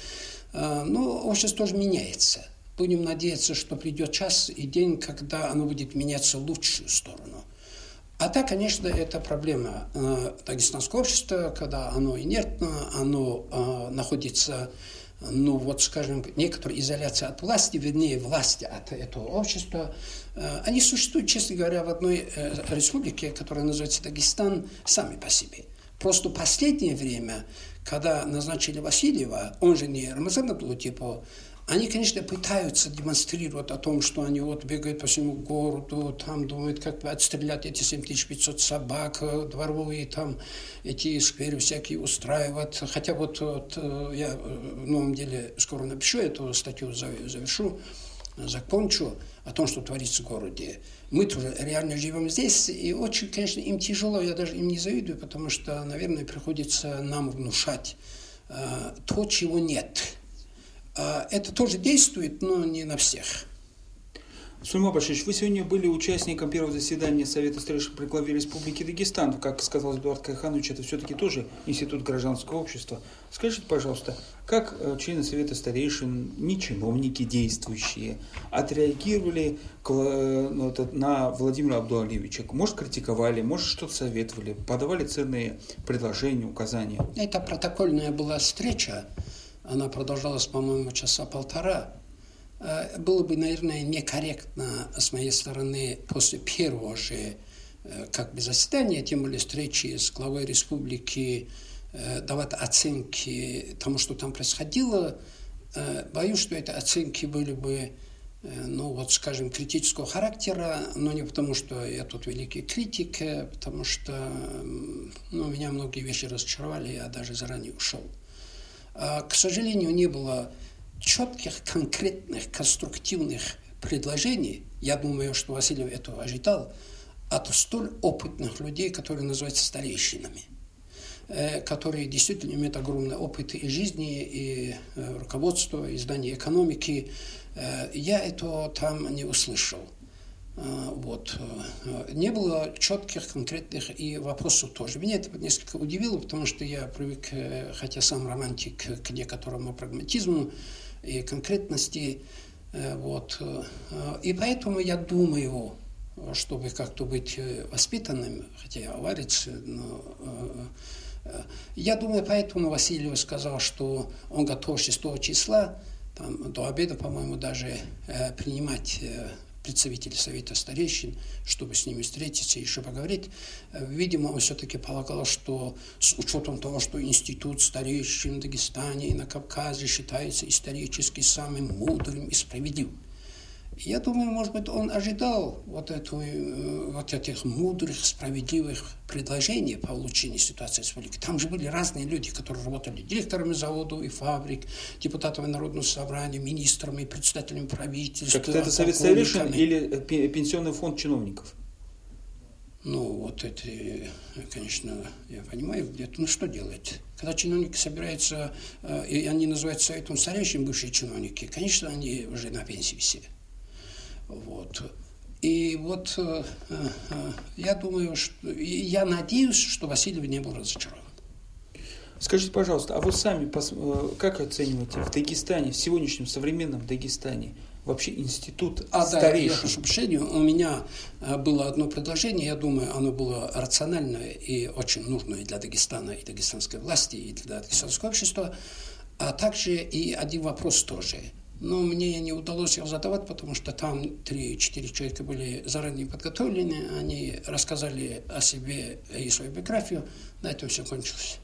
Э, но общество тоже меняется. Будем надеяться, что придет час и день, когда оно будет меняться в лучшую сторону. А так, конечно, это проблема э, дагестанского общества, когда оно инертно, оно э, находится, ну вот, скажем, некоторая изоляция от власти, вернее, власти от этого общества. Э, они существуют, честно говоря, в одной э, республике, которая называется Дагестан, сами по себе. Просто последнее время, когда назначили Васильева, он же не Рамазан Абдулатипов, они, конечно, пытаются демонстрировать о том, что они вот бегают по всему городу, там думают, как бы отстрелять эти 7500 собак, э, дворовые там эти скверы всякие устраивать. Хотя вот, вот э, я э, в новом деле скоро напишу эту статью, зав- завершу, закончу о том, что творится в городе. Мы тоже реально живем здесь, и очень, конечно, им тяжело, я даже им не завидую, потому что, наверное, приходится нам внушать э, то, чего нет. Э, это тоже действует, но не на всех. Сульма Башич, вы сегодня были участником первого заседания Совета старейшин при главе Республики Дагестан. Как сказал Эдуард Кайханович, это все-таки тоже институт гражданского общества. Скажите, пожалуйста, как э, члены Совета старейшин, не чиновники действующие, отреагировали э, ну, на Владимира Абдуалевича? Может, критиковали, может, что-то советовали, подавали ценные предложения, указания? Это протокольная была встреча. Она продолжалась, по-моему, часа полтора. Э, было бы, наверное, некорректно с моей стороны после первого же э, как бы заседания, тем более встречи с главой республики, э, давать оценки тому, что там происходило. Боюсь, что эти оценки были бы, ну вот, скажем, критического характера, но не потому, что я тут великий критик, потому что ну, меня многие вещи разочаровали, я даже заранее ушел. К сожалению, не было четких, конкретных, конструктивных предложений, я думаю, что Васильев этого ожидал, от столь опытных людей, которые называются старейшинами, э, которые действительно имеют огромный опыт и жизни, и э, руководства, и знания экономики. Э, я этого там не услышал. Вот. Не было четких, конкретных и вопросов тоже. Меня это несколько удивило, потому что я привык, хотя сам романтик, к некоторому прагматизму, и конкретности. Э, вот. Э, и поэтому я думаю, чтобы как-то быть э, воспитанным, хотя я аварец, но я думаю, поэтому Васильев сказал, что он готов 6 числа, там, до обеда, по-моему, даже принимать представителей Совета старейшин, чтобы с ними встретиться и еще поговорить. Видимо, он все-таки полагал, что с учетом того, что институт старейшин в Дагестане и на Кавказе считается исторически самым мудрым и справедливым, я думаю, может быть, он ожидал вот, эту, э, вот этих мудрых, справедливых предложений по улучшению ситуации в республике. Там же были разные люди, которые работали директорами заводов и фабрик, депутатами Народного собрания, министрами, председателями правительства. Как это Совет Старейшин или э, пенсионный фонд чиновников? Ну, вот это, конечно, я понимаю, где-то, ну что делать? Когда чиновники собираются, э, и они называют советом старейшин, бывшие чиновники, конечно, они уже на пенсии все. Вот. И вот э, э, я думаю, что я надеюсь, что Васильев не был разочарован. Скажите, пожалуйста, а вы сами э, как оцениваете в Дагестане, в сегодняшнем современном Дагестане, вообще институт а, старейшин? Да, прошу прощения, у меня было одно предложение, я думаю, оно было рациональное и очень нужное для Дагестана и дагестанской власти, и для дагестанского общества, а также и один вопрос тоже – но мне не удалось его задавать, потому что там 3-4 человека были заранее подготовлены, они рассказали о себе и свою биографию, на этом все кончилось.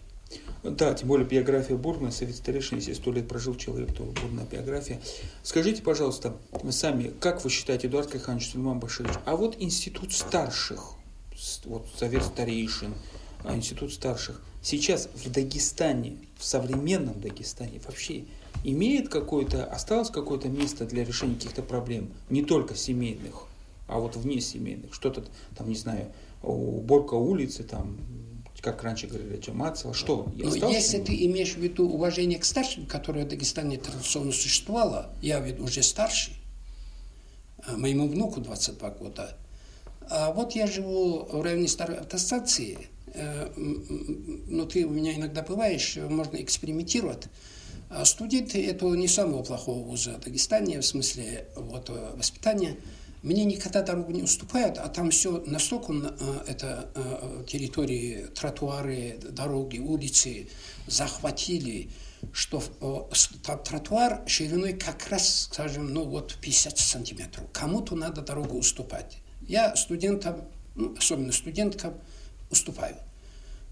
Да, тем более биография бурная, совет старейшин, если сто лет прожил человек, то бурная биография. Скажите, пожалуйста, вы сами, как вы считаете, Эдуард Кайханович, Сульман Баширович, а вот институт старших, вот совет старейшин, а институт старших, сейчас в Дагестане, в современном Дагестане вообще имеет какое-то, осталось какое-то место для решения каких-то проблем, не только семейных, а вот вне семейных, что-то там, не знаю, уборка улицы, там, как раньше говорили, Джамацева, что? Но ну, если ты имеешь в виду уважение к старшим, которое в Дагестане традиционно существовало, я ведь уже старший, а моему внуку 22 года, а вот я живу в районе старой автостанции, э, но ты у меня иногда бываешь, можно экспериментировать. А студенты этого не самого плохого вуза Дагестане, в смысле вот, воспитания, мне никогда дорогу не уступают, а там все настолько э, это э, территории, тротуары, дороги, улицы захватили, что тротуар шириной как раз, скажем, ну вот 50 сантиметров. Кому-то надо дорогу уступать. Я студентам, ну, особенно студенткам, уступаю,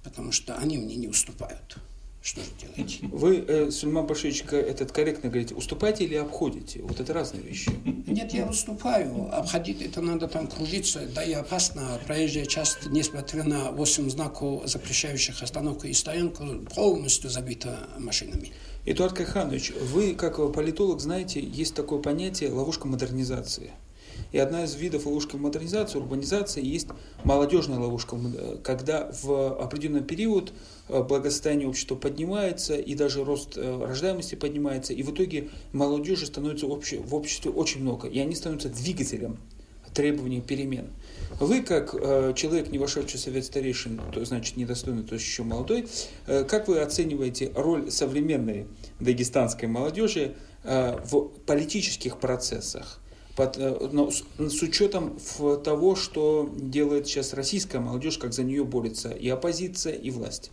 потому что они мне не уступают. Что же делать? Вы, э, Сульман Башевич, этот корректно говорите, уступаете или обходите? Вот это разные вещи. Нет, я уступаю. Обходить это надо там кружиться, да и опасно. Проезжая часть, несмотря на 8 знаков, запрещающих остановку и стоянку, полностью забита машинами. Эдуард Кайханович, вы, как политолог, знаете, есть такое понятие ловушка модернизации. И одна из видов ловушки модернизации, урбанизации есть молодежная ловушка, э, когда в определенный период э, благосостояние общества поднимается, и даже рост э, рождаемости поднимается, и в итоге молодежи становится в обществе очень много, и они становятся двигателем требований перемен. Вы, как э, человек, не вошедший в совет старейшин, то значит недостойный, то есть еще молодой, э, как вы оцениваете роль современной дагестанской молодежи э, в политических процессах? Под, э, но с, с учетом того, что делает сейчас российская молодежь, как за нее борется и оппозиция, и власть.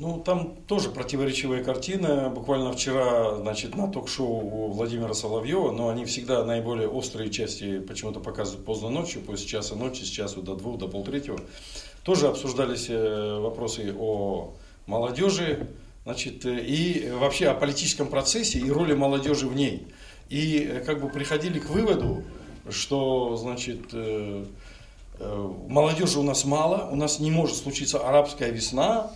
Ну, там тоже противоречивая картина. Буквально вчера, значит, на ток-шоу у Владимира Соловьева, но они всегда наиболее острые части почему-то показывают поздно ночью, после часа ночи, с часу до двух, до полтретьего. Тоже обсуждались э, вопросы о молодежи, значит, э, и вообще о политическом процессе и роли молодежи в ней. И э, как бы приходили к выводу, что, значит, молодежи у нас мало, у нас не может случиться арабская весна,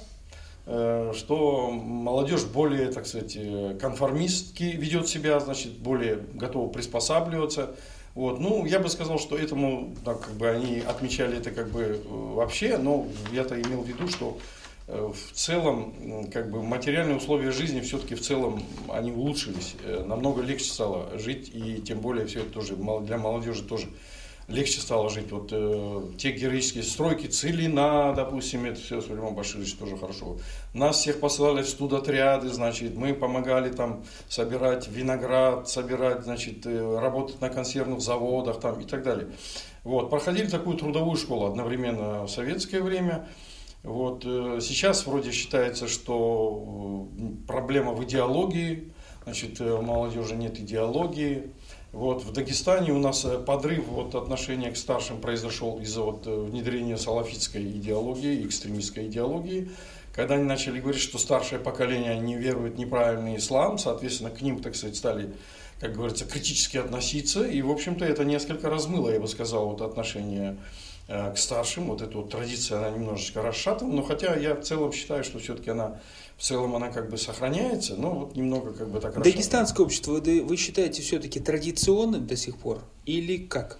Э, что молодежь более, так сказать, э, конформистски ведет себя, значит, более готова приспосабливаться. Вот. Ну, я бы сказал, что этому, так, как бы они отмечали это как бы э, вообще, но я-то имел в виду, что в целом, как бы материальные условия жизни все-таки в целом они улучшились, намного легче стало жить, и тем более все это тоже для молодежи тоже легче стало жить. Вот э, те героические стройки Целина, допустим, это все Сулейман Баширович тоже хорошо. Нас всех посылали в студотряды, значит, мы помогали там собирать виноград, собирать, значит, э, работать на консервных заводах там и так далее. Вот, проходили такую трудовую школу одновременно в советское время. Вот, э, сейчас вроде считается, что э, проблема в идеологии, значит, э, у молодежи нет идеологии, вот, в Дагестане у нас подрыв вот, отношения к старшим произошел из-за вот, внедрения салафитской идеологии, экстремистской идеологии. Когда они начали говорить, что старшее поколение не верует в неправильный ислам, соответственно, к ним, так сказать, стали, как говорится, критически относиться. И, в общем-то, это несколько размыло, я бы сказал, вот, отношение э, к старшим. Вот эта вот традиция, она немножечко расшатана. Но хотя я в целом считаю, что все-таки она в целом она как бы сохраняется, но вот немного как бы так Дагестанское общество вы, вы считаете все-таки традиционным до сих пор или как?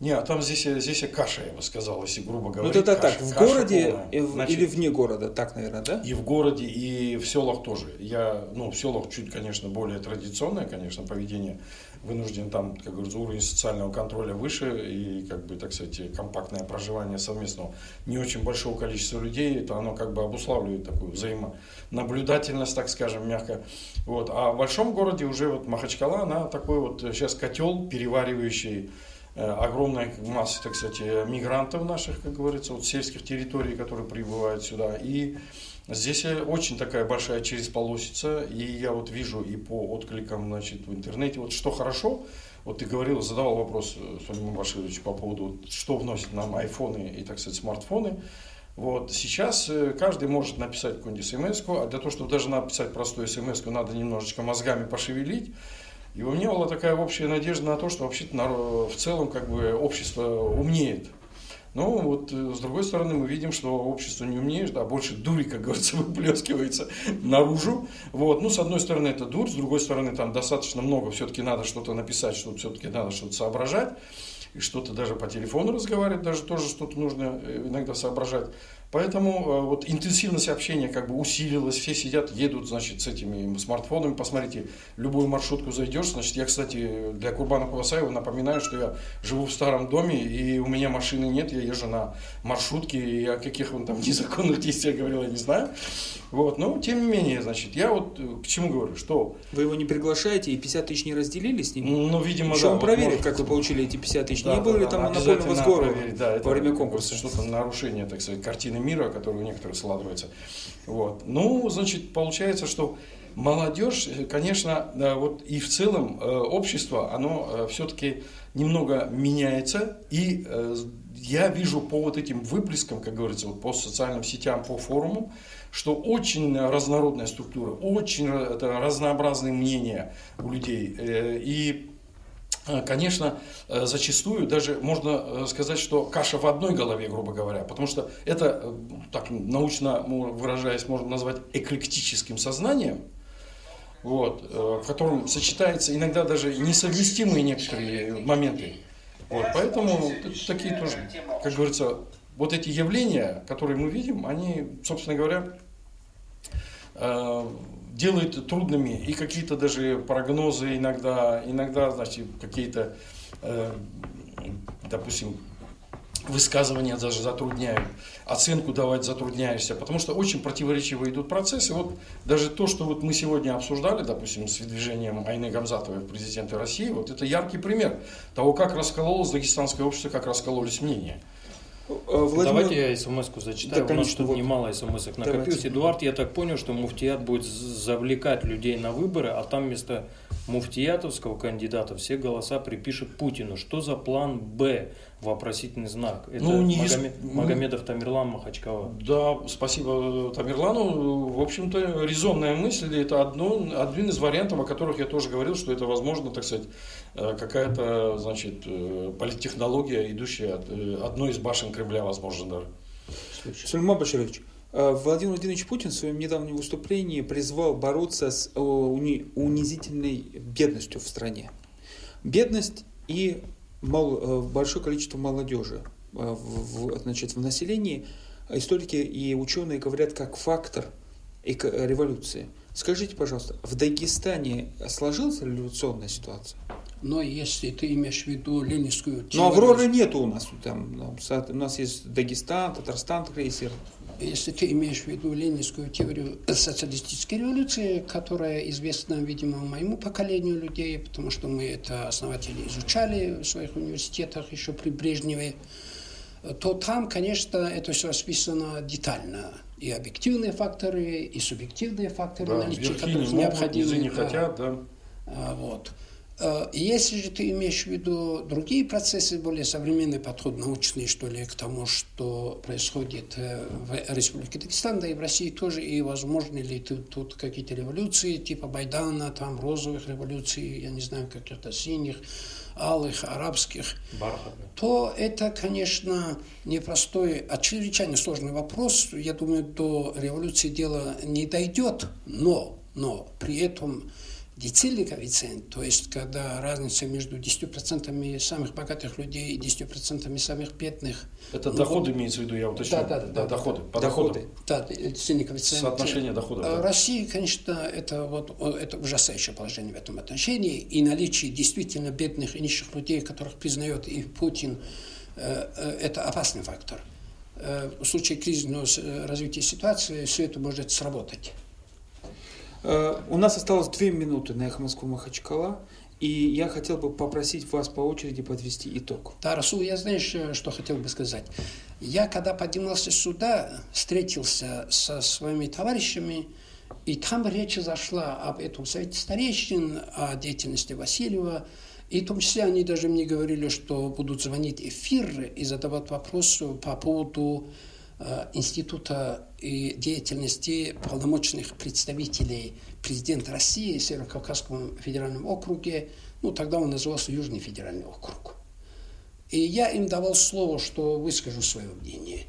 Не, а там здесь, здесь каша, я бы сказал, если грубо говоря. Ну, это каша, так, в городе Значит, или вне города, так, наверное, да? И в городе, и в селах тоже. Я, ну, в селах чуть, конечно, более традиционное, конечно, поведение вынужден там, как говорится, уровень социального контроля выше и, как бы, так сказать, компактное проживание совместного не очень большого количества людей, это оно как бы обуславливает такую взаимонаблюдательность, так скажем, мягко. Вот. А в большом городе уже вот Махачкала, она такой вот сейчас котел, переваривающий огромная масса, так сказать, мигрантов наших, как говорится, вот сельских территорий, которые прибывают сюда. И Здесь очень такая большая черезполосица, и я вот вижу и по откликам значит, в интернете, вот что хорошо, вот ты говорил, задавал вопрос, э, Сулейман Баширович, по поводу, что вносят нам айфоны и, так сказать, смартфоны. Вот сейчас э, каждый может написать какую-нибудь смс а для того, чтобы даже написать простую смс надо немножечко мозгами пошевелить. И у меня была такая общая надежда на то, что вообще-то в целом как бы общество умнеет. Но вот э, с другой стороны мы видим, что общество не умнеет, а больше дури, как говорится, *laughs* выплескивается наружу. Вот. Ну, с одной стороны это дурь, с другой стороны там достаточно много, все-таки надо что-то написать, что все-таки надо что-то соображать. И что-то даже по телефону разговаривать, даже тоже что-то нужно э, иногда соображать. Поэтому э, вот интенсивность общения как бы усилилась, все сидят, едут, значит, с этими смартфонами. Посмотрите, любую маршрутку зайдешь, значит, я, кстати, для Курбана Куласаева напоминаю, что я живу в старом доме, и у меня машины нет, я езжу на маршрутке, и о каких он там *laughs* незаконных действиях говорил, я не знаю. Вот, но тем не менее, значит, я вот э, к чему говорю, что... Вы его не приглашаете и 50 тысяч не разделили с ним? Ну, видимо, Еще да. он проверит, может... как вы получили эти 50 тысяч. Да, не было да, ли там да, монопольного сгора да, во время конкурса? Что-то нарушение, так сказать, картины картины мира, которые у некоторых складываются. Вот. Ну, значит, получается, что молодежь, конечно, вот и в целом э, общество, оно э, все-таки немного меняется, и э, я вижу по вот этим выплескам, как говорится, вот по социальным сетям, по форумам, что очень разнородная структура, очень разнообразные мнения у людей. И Э, конечно, э, зачастую даже можно э, сказать, что каша в одной голове, грубо говоря, потому что это, так научно выражаясь, можно назвать эклектическим сознанием, вот, в котором сочетаются иногда даже несовместимые некоторые моменты. Вот, поэтому такие тоже, как говорится, вот эти явления, которые мы видим, они, собственно говоря, делают трудными и какие-то даже прогнозы иногда, иногда, значит, какие-то, э, допустим, высказывания даже затрудняют, оценку давать затрудняешься, потому что очень противоречиво идут процессы. Вот даже то, что вот мы сегодня обсуждали, допустим, с выдвижением Айны Гамзатовой в президенты России, вот это яркий пример того, как раскололось дагестанское общество, как раскололись мнения. Э, Владимир... Давайте я смс-ку зачитаю. Да, конечно, У нас тут вот. немало смс накопилось. Давайте. Эдуард, я так понял, что муфтият будет завлекать людей на выборы, а там вместо муфтиятовского кандидата все голоса припишет Путину. Что за план «Б»? Вопросительный знак. Это ну, не Магомед, ну, Магомедов Тамерлан Махачкала. Да, спасибо Тамерлану. В общем-то, резонная мысль. Это одно, один из вариантов, о которых я тоже говорил, что это возможно, так сказать, э, какая-то, значит, э, политтехнология, идущая от э, одной из башен Кремля, возможно, даже. Сульман Баширович, Владимир Владимирович Путин в своем недавнем выступлении призвал бороться с унизительной бедностью в стране. Бедность и мал, э, большое количество молодежи э, в, значит, в населении. Историки и ученые говорят как фактор революции. Скажите, пожалуйста, в Дагестане сложилась революционная ситуация? Но если ты имеешь в виду ленинскую теорию... Но Авроры нету у нас. Там, у нас есть Дагестан, Татарстан, крейсер если ты имеешь в виду ленинскую теорию социалистической революции, которая известна, видимо, моему поколению людей, потому что мы это основатели изучали в своих университетах еще при Брежневе, то там, конечно, это все расписано детально. И объективные факторы, и субъективные факторы, да, наличие которых необходимы. не хотят, да. А, вот. Э, если же ты имеешь в виду другие процессы, более современный подход, научный, что ли, к тому, что происходит э, в Республике Дагестан, да и в России тоже, и возможны ли тут какие-то революции, типа Байдана, там розовых революций, я не знаю, каких-то синих, алых, арабских, Бархатных. то это, конечно, непростой, а чрезвычайно сложный вопрос. Я думаю, до революции дело не дойдет, но, но при этом децильный коэффициент, то есть когда разница между 10% самых богатых людей и 10% самых бедных. Это ну, доходы вот, имеется в виду, я уточню. Да, да, да. да доходы. По доходы. Да, децильный коэффициент. Соотношение доходов. Да. России, конечно, это, вот, это ужасающее положение в этом отношении. И наличие действительно бедных и нищих людей, которых признает и Путин, э, э, это опасный фактор. Э, в случае кризисного развития ситуации все это может сработать. Э, у нас осталось две минуты на «Эхо Москвы Махачкала». И я хотел бы попросить вас по очереди подвести итог. Да, Расул, я знаешь, э, что хотел бы сказать. Я, когда поднимался сюда, встретился со своими товарищами, и там речь зашла об этом совете старейшин, о деятельности Васильева. И в том числе они даже мне говорили, что будут звонить эфир и задавать вопросы по поводу института и деятельности полномочных представителей президента России в Северо-Кавказском федеральном округе, ну тогда он назывался Южный федеральный округ. И я им давал слово, что выскажу свое мнение.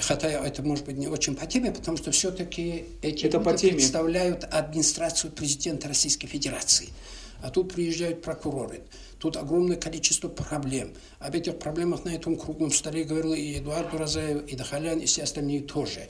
Хотя это может быть не очень по теме, потому что все-таки эти это люди представляют администрацию президента Российской Федерации. А тут приезжают прокуроры. Тут огромное количество проблем. Об этих проблемах на этом круглом столе говорил и Эдуард Уразаев, и Дахалян, и все остальные тоже.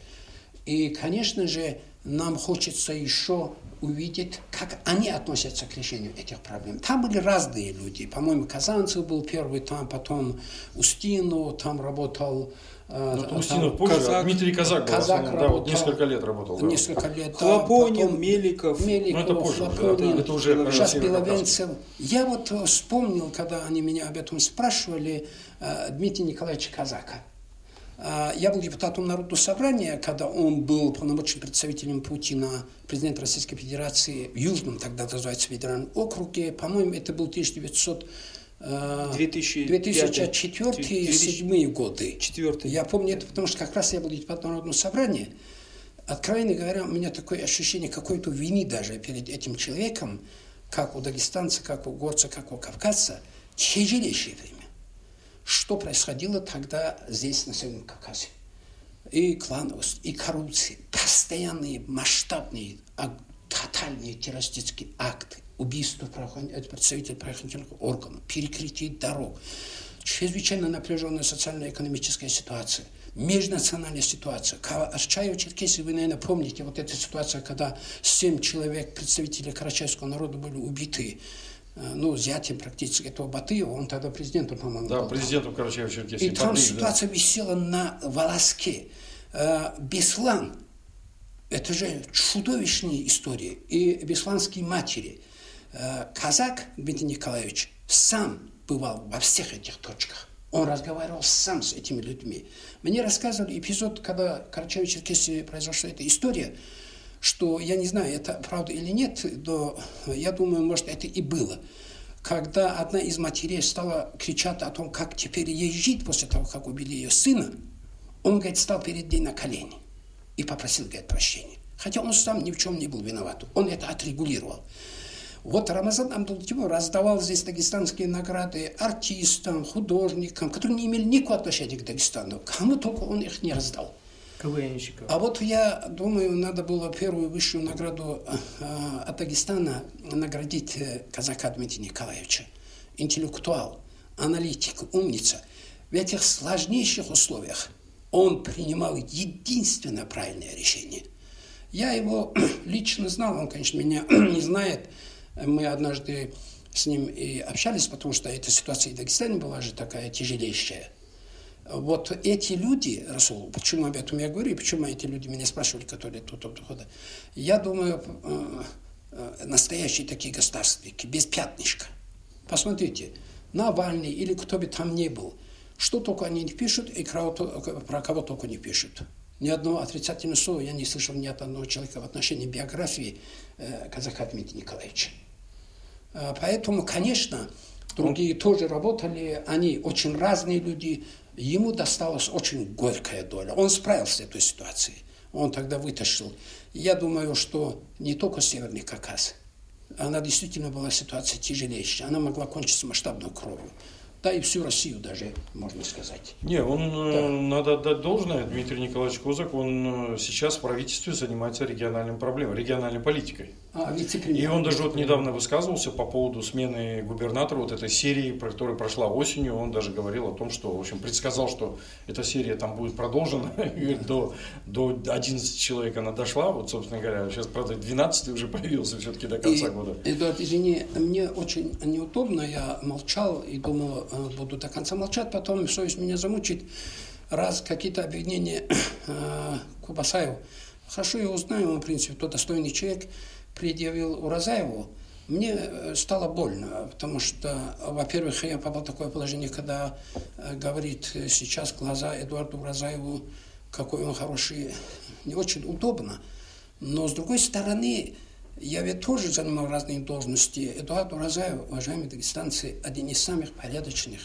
И, конечно же, нам хочется еще увидеть, как они относятся к решению этих проблем. Там были разные люди. По-моему, Казанцев был первый там, потом Устинов, там работал а, ну, Устинов позже, Казак, а Дмитрий Казак, был Казак основном, работал, да, вот несколько лет работал. Да. Несколько лет. Хлопонин, потом, Меликов. Меликов, ну, это позже, Хлопонин, да, это уже сейчас Беловенцев. Я вот э, вспомнил, когда они меня об этом спрашивали, э, Дмитрия Николаевича Казака. Э, я был депутатом Народного собрания, когда он был полномочным представителем Путина, президент Российской Федерации в Южном, тогда называется федеральном округе. По-моему, это был 1900 2004-2007 годы. Четвертый. Я помню это, потому что как раз я был депутатом Народного собрания. Откровенно говоря, у меня такое ощущение какой-то вины даже перед этим человеком, как у дагестанца, как у горца, как у кавказца, тяжелейшее время. Что происходило тогда здесь, на Северном Кавказе? И клановость, и коррупция, постоянные масштабные, тотальные террористические акты, убийство представителей правоохранительных органов, перекрытие дорог, чрезвычайно напряженная социально-экономическая ситуация, межнациональная ситуация. Карачаево-Черкесии, вы, наверное, помните вот эта ситуация, когда семь человек, представителей карачаевского народа, были убиты э, ну, зятем практически этого Батыева, он тогда президентом, по-моему, Да, был, президентом Карачаево-Черкесии. И там Батыев, ситуация да. висела на волоске. Э, Беслан, это же чудовищные истории. И бесланские матери. Э, казак Дмитрий Николаевич сам бывал во всех этих точках. Он разговаривал сам с этими людьми. Мне рассказывали эпизод, когда Карачаево-Черкесии произошла эта история, что, я не знаю, это правда или нет, но я думаю, может, это и было. Когда одна из матерей стала кричать о том, как теперь ей жить после того, как убили ее сына, он, говорит, стал перед ней на колени и попросил, говорит, прощения. Хотя он сам ни в чем не был виноват. Он это отрегулировал. Вот Рамазан Абдултимов раздавал здесь дагестанские награды артистам, художникам, которые не имели никакого отношения к Дагестану. Кому только он их не раздал. КВНщиков. А вот я думаю, надо было первую высшую награду э, от Дагестана наградить э, казака Дмитрия Николаевича. Интеллектуал, аналитик, умница. В этих сложнейших условиях он принимал единственное правильное решение. Я его *clears throat* лично знал, он, конечно, меня *clears throat* не знает, мы однажды с ним и общались, потому что эта ситуация в Дагестане была же такая тяжелейшая. Вот эти люди, Расул, почему об этом я говорю, и почему эти люди меня спрашивали, которые тут, тут, я думаю, э, э, настоящие такие государственники, без пятнышка. Посмотрите, Навальный или кто бы там ни был, что только они не пишут и про кого только не пишут. Ни одного отрицательного слова я не слышал ни от одного человека в отношении биографии э, казака Дмитрия Николаевича. Э, поэтому, конечно, другие тоже работали, они очень разные люди, ему досталась очень горькая доля. Он справился с этой ситуацией, он тогда вытащил. Я думаю, что не только Северный Кавказ, она действительно была ситуация тяжелейшая, она могла кончиться масштабной кровью да и всю Россию даже, можно сказать. Не, он, э, да. надо отдать должное, Дмитрий Николаевич Козак, он э, сейчас в правительстве занимается региональным проблемой, региональной политикой. А, И он даже вот недавно высказывался по поводу смены губернатора, вот этой серии, которая прошла осенью, он даже говорил о том, что, в общем, предсказал, что эта серия там будет продолжена, *laughs* до, до 11 человек она дошла, вот, собственно говоря, сейчас, правда, 12 уже появился все-таки до конца и, года. Эдуард, извини, мне очень неудобно, я молчал и думал, э, буду до конца молчать, потом совесть меня замучит, раз какие-то обвинения э, Кубасаеву. Хорошо, я узнаю, он, в принципе, тот достойный человек, предъявил Уразаеву, мне э, стало больно, потому что, во-первых, я попал в такое положение, когда э, говорит сейчас глаза Эдуарду Уразаеву, какой он хороший, не очень удобно. Но, с другой стороны, я ведь тоже занимал разные должности. Эдуард Уразаев, уважаемые дагестанцы, один из самых порядочных,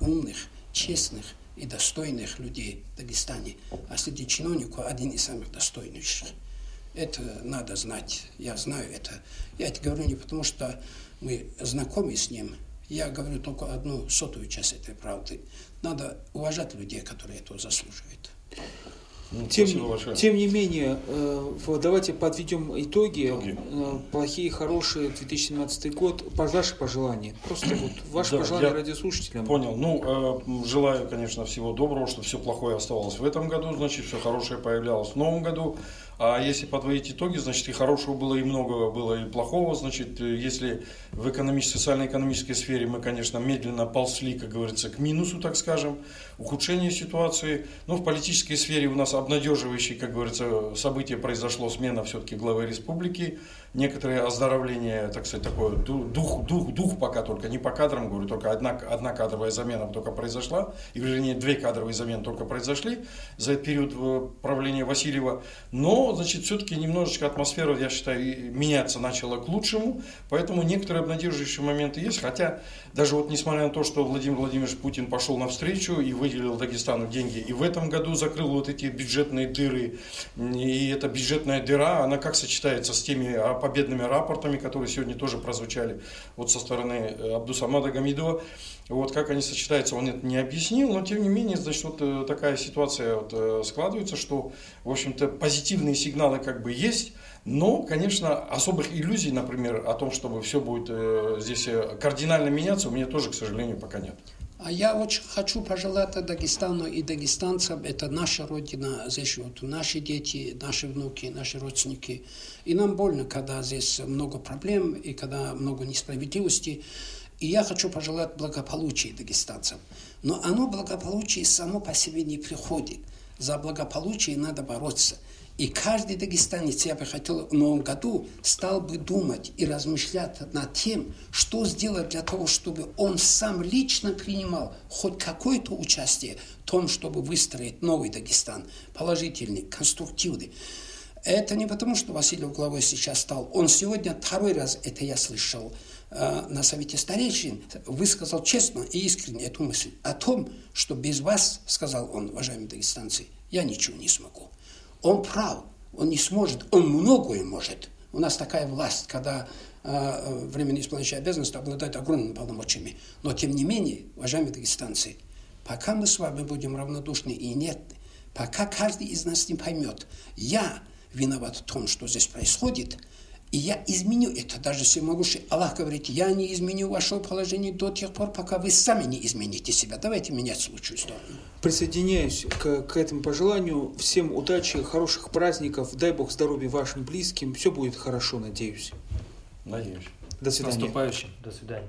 умных, честных и достойных людей в Дагестане. А среди чиновников один из самых достойнейших. Это надо знать. Я знаю это. Я это говорю не потому, что мы знакомы с ним. Я говорю только одну сотую часть этой правды. Надо уважать людей, которые этого заслуживают. Ну, тем, тем не менее, э, давайте подведем итоги. итоги. Э, плохие, хорошие, 2017 год. Ваши пожелания. Просто вот ваши да, пожелания радиослушателям. Понял. Ну, э, желаю, конечно, всего доброго, чтобы все плохое оставалось в этом году, значит, все хорошее появлялось в новом году. А если подводить итоги, значит, и хорошего было, и много было, и плохого. Значит, если в экономической, социально-экономической сфере мы, конечно, медленно ползли, как говорится, к минусу, так скажем, ухудшение ситуации. Но в политической сфере у нас обнадеживающее, как говорится, событие произошло, смена все-таки главы республики. Некоторое оздоровление, так сказать, такое дух, дух, дух пока только, не по кадрам говорю, только одна, одна кадровая замена только произошла, и вернее две кадровые замены только произошли за этот период э, правления Васильева, но, значит, все-таки немножечко атмосфера, я считаю, меняться начала к лучшему, поэтому некоторые обнадеживающие моменты есть, хотя даже вот несмотря на то, что Владимир Владимирович Путин пошел навстречу и выделил Дагестану деньги, и в этом году закрыл вот эти бюджетные дыры, и эта бюджетная дыра, она как сочетается с теми а, победными рапортами, которые сегодня тоже прозвучали вот со стороны э, Абдусамада Гамидова, вот как они сочетаются, он это не объяснил, но тем не менее, значит, вот э, такая ситуация вот э, складывается, что, в общем-то, позитивные сигналы как бы есть, но, конечно, особых иллюзий, например, о том, чтобы все будет здесь кардинально меняться, у меня тоже, к сожалению, пока нет. А я очень хочу пожелать Дагестану и дагестанцам, это наша родина, здесь живут наши дети, наши внуки, наши родственники. И нам больно, когда здесь много проблем и когда много несправедливости. И я хочу пожелать благополучия дагестанцам. Но оно благополучие само по себе не приходит. За благополучие надо бороться – и каждый дагестанец, я бы хотел в новом году, стал бы думать и размышлять над тем, что сделать для того, чтобы он сам лично принимал хоть какое-то участие в том, чтобы выстроить новый Дагестан, положительный, конструктивный. Это не потому, что Василий главой сейчас стал. Он сегодня второй раз, это я слышал, э, на Совете Старейшин, высказал честно и искренне эту мысль о том, что без вас, сказал он, уважаемые дагестанцы, я ничего не смогу. Он прав, он не сможет, он многое может. У нас такая власть, когда э, временно исполняющий обязанности обладает огромными полномочиями. Но тем не менее, уважаемые дагестанцы, пока мы с вами будем равнодушны и нет, пока каждый из нас не поймет, я виноват в том, что здесь происходит – и я изменю это, даже если могу, Аллах говорит, я не изменю ваше положение до тех пор, пока вы сами не измените себя. Давайте менять лучшую сторону. Присоединяюсь к, к этому пожеланию. Всем удачи, хороших праздников. Дай Бог здоровья вашим близким. Все будет хорошо, надеюсь. Надеюсь. До свидания. Наступающим. До свидания.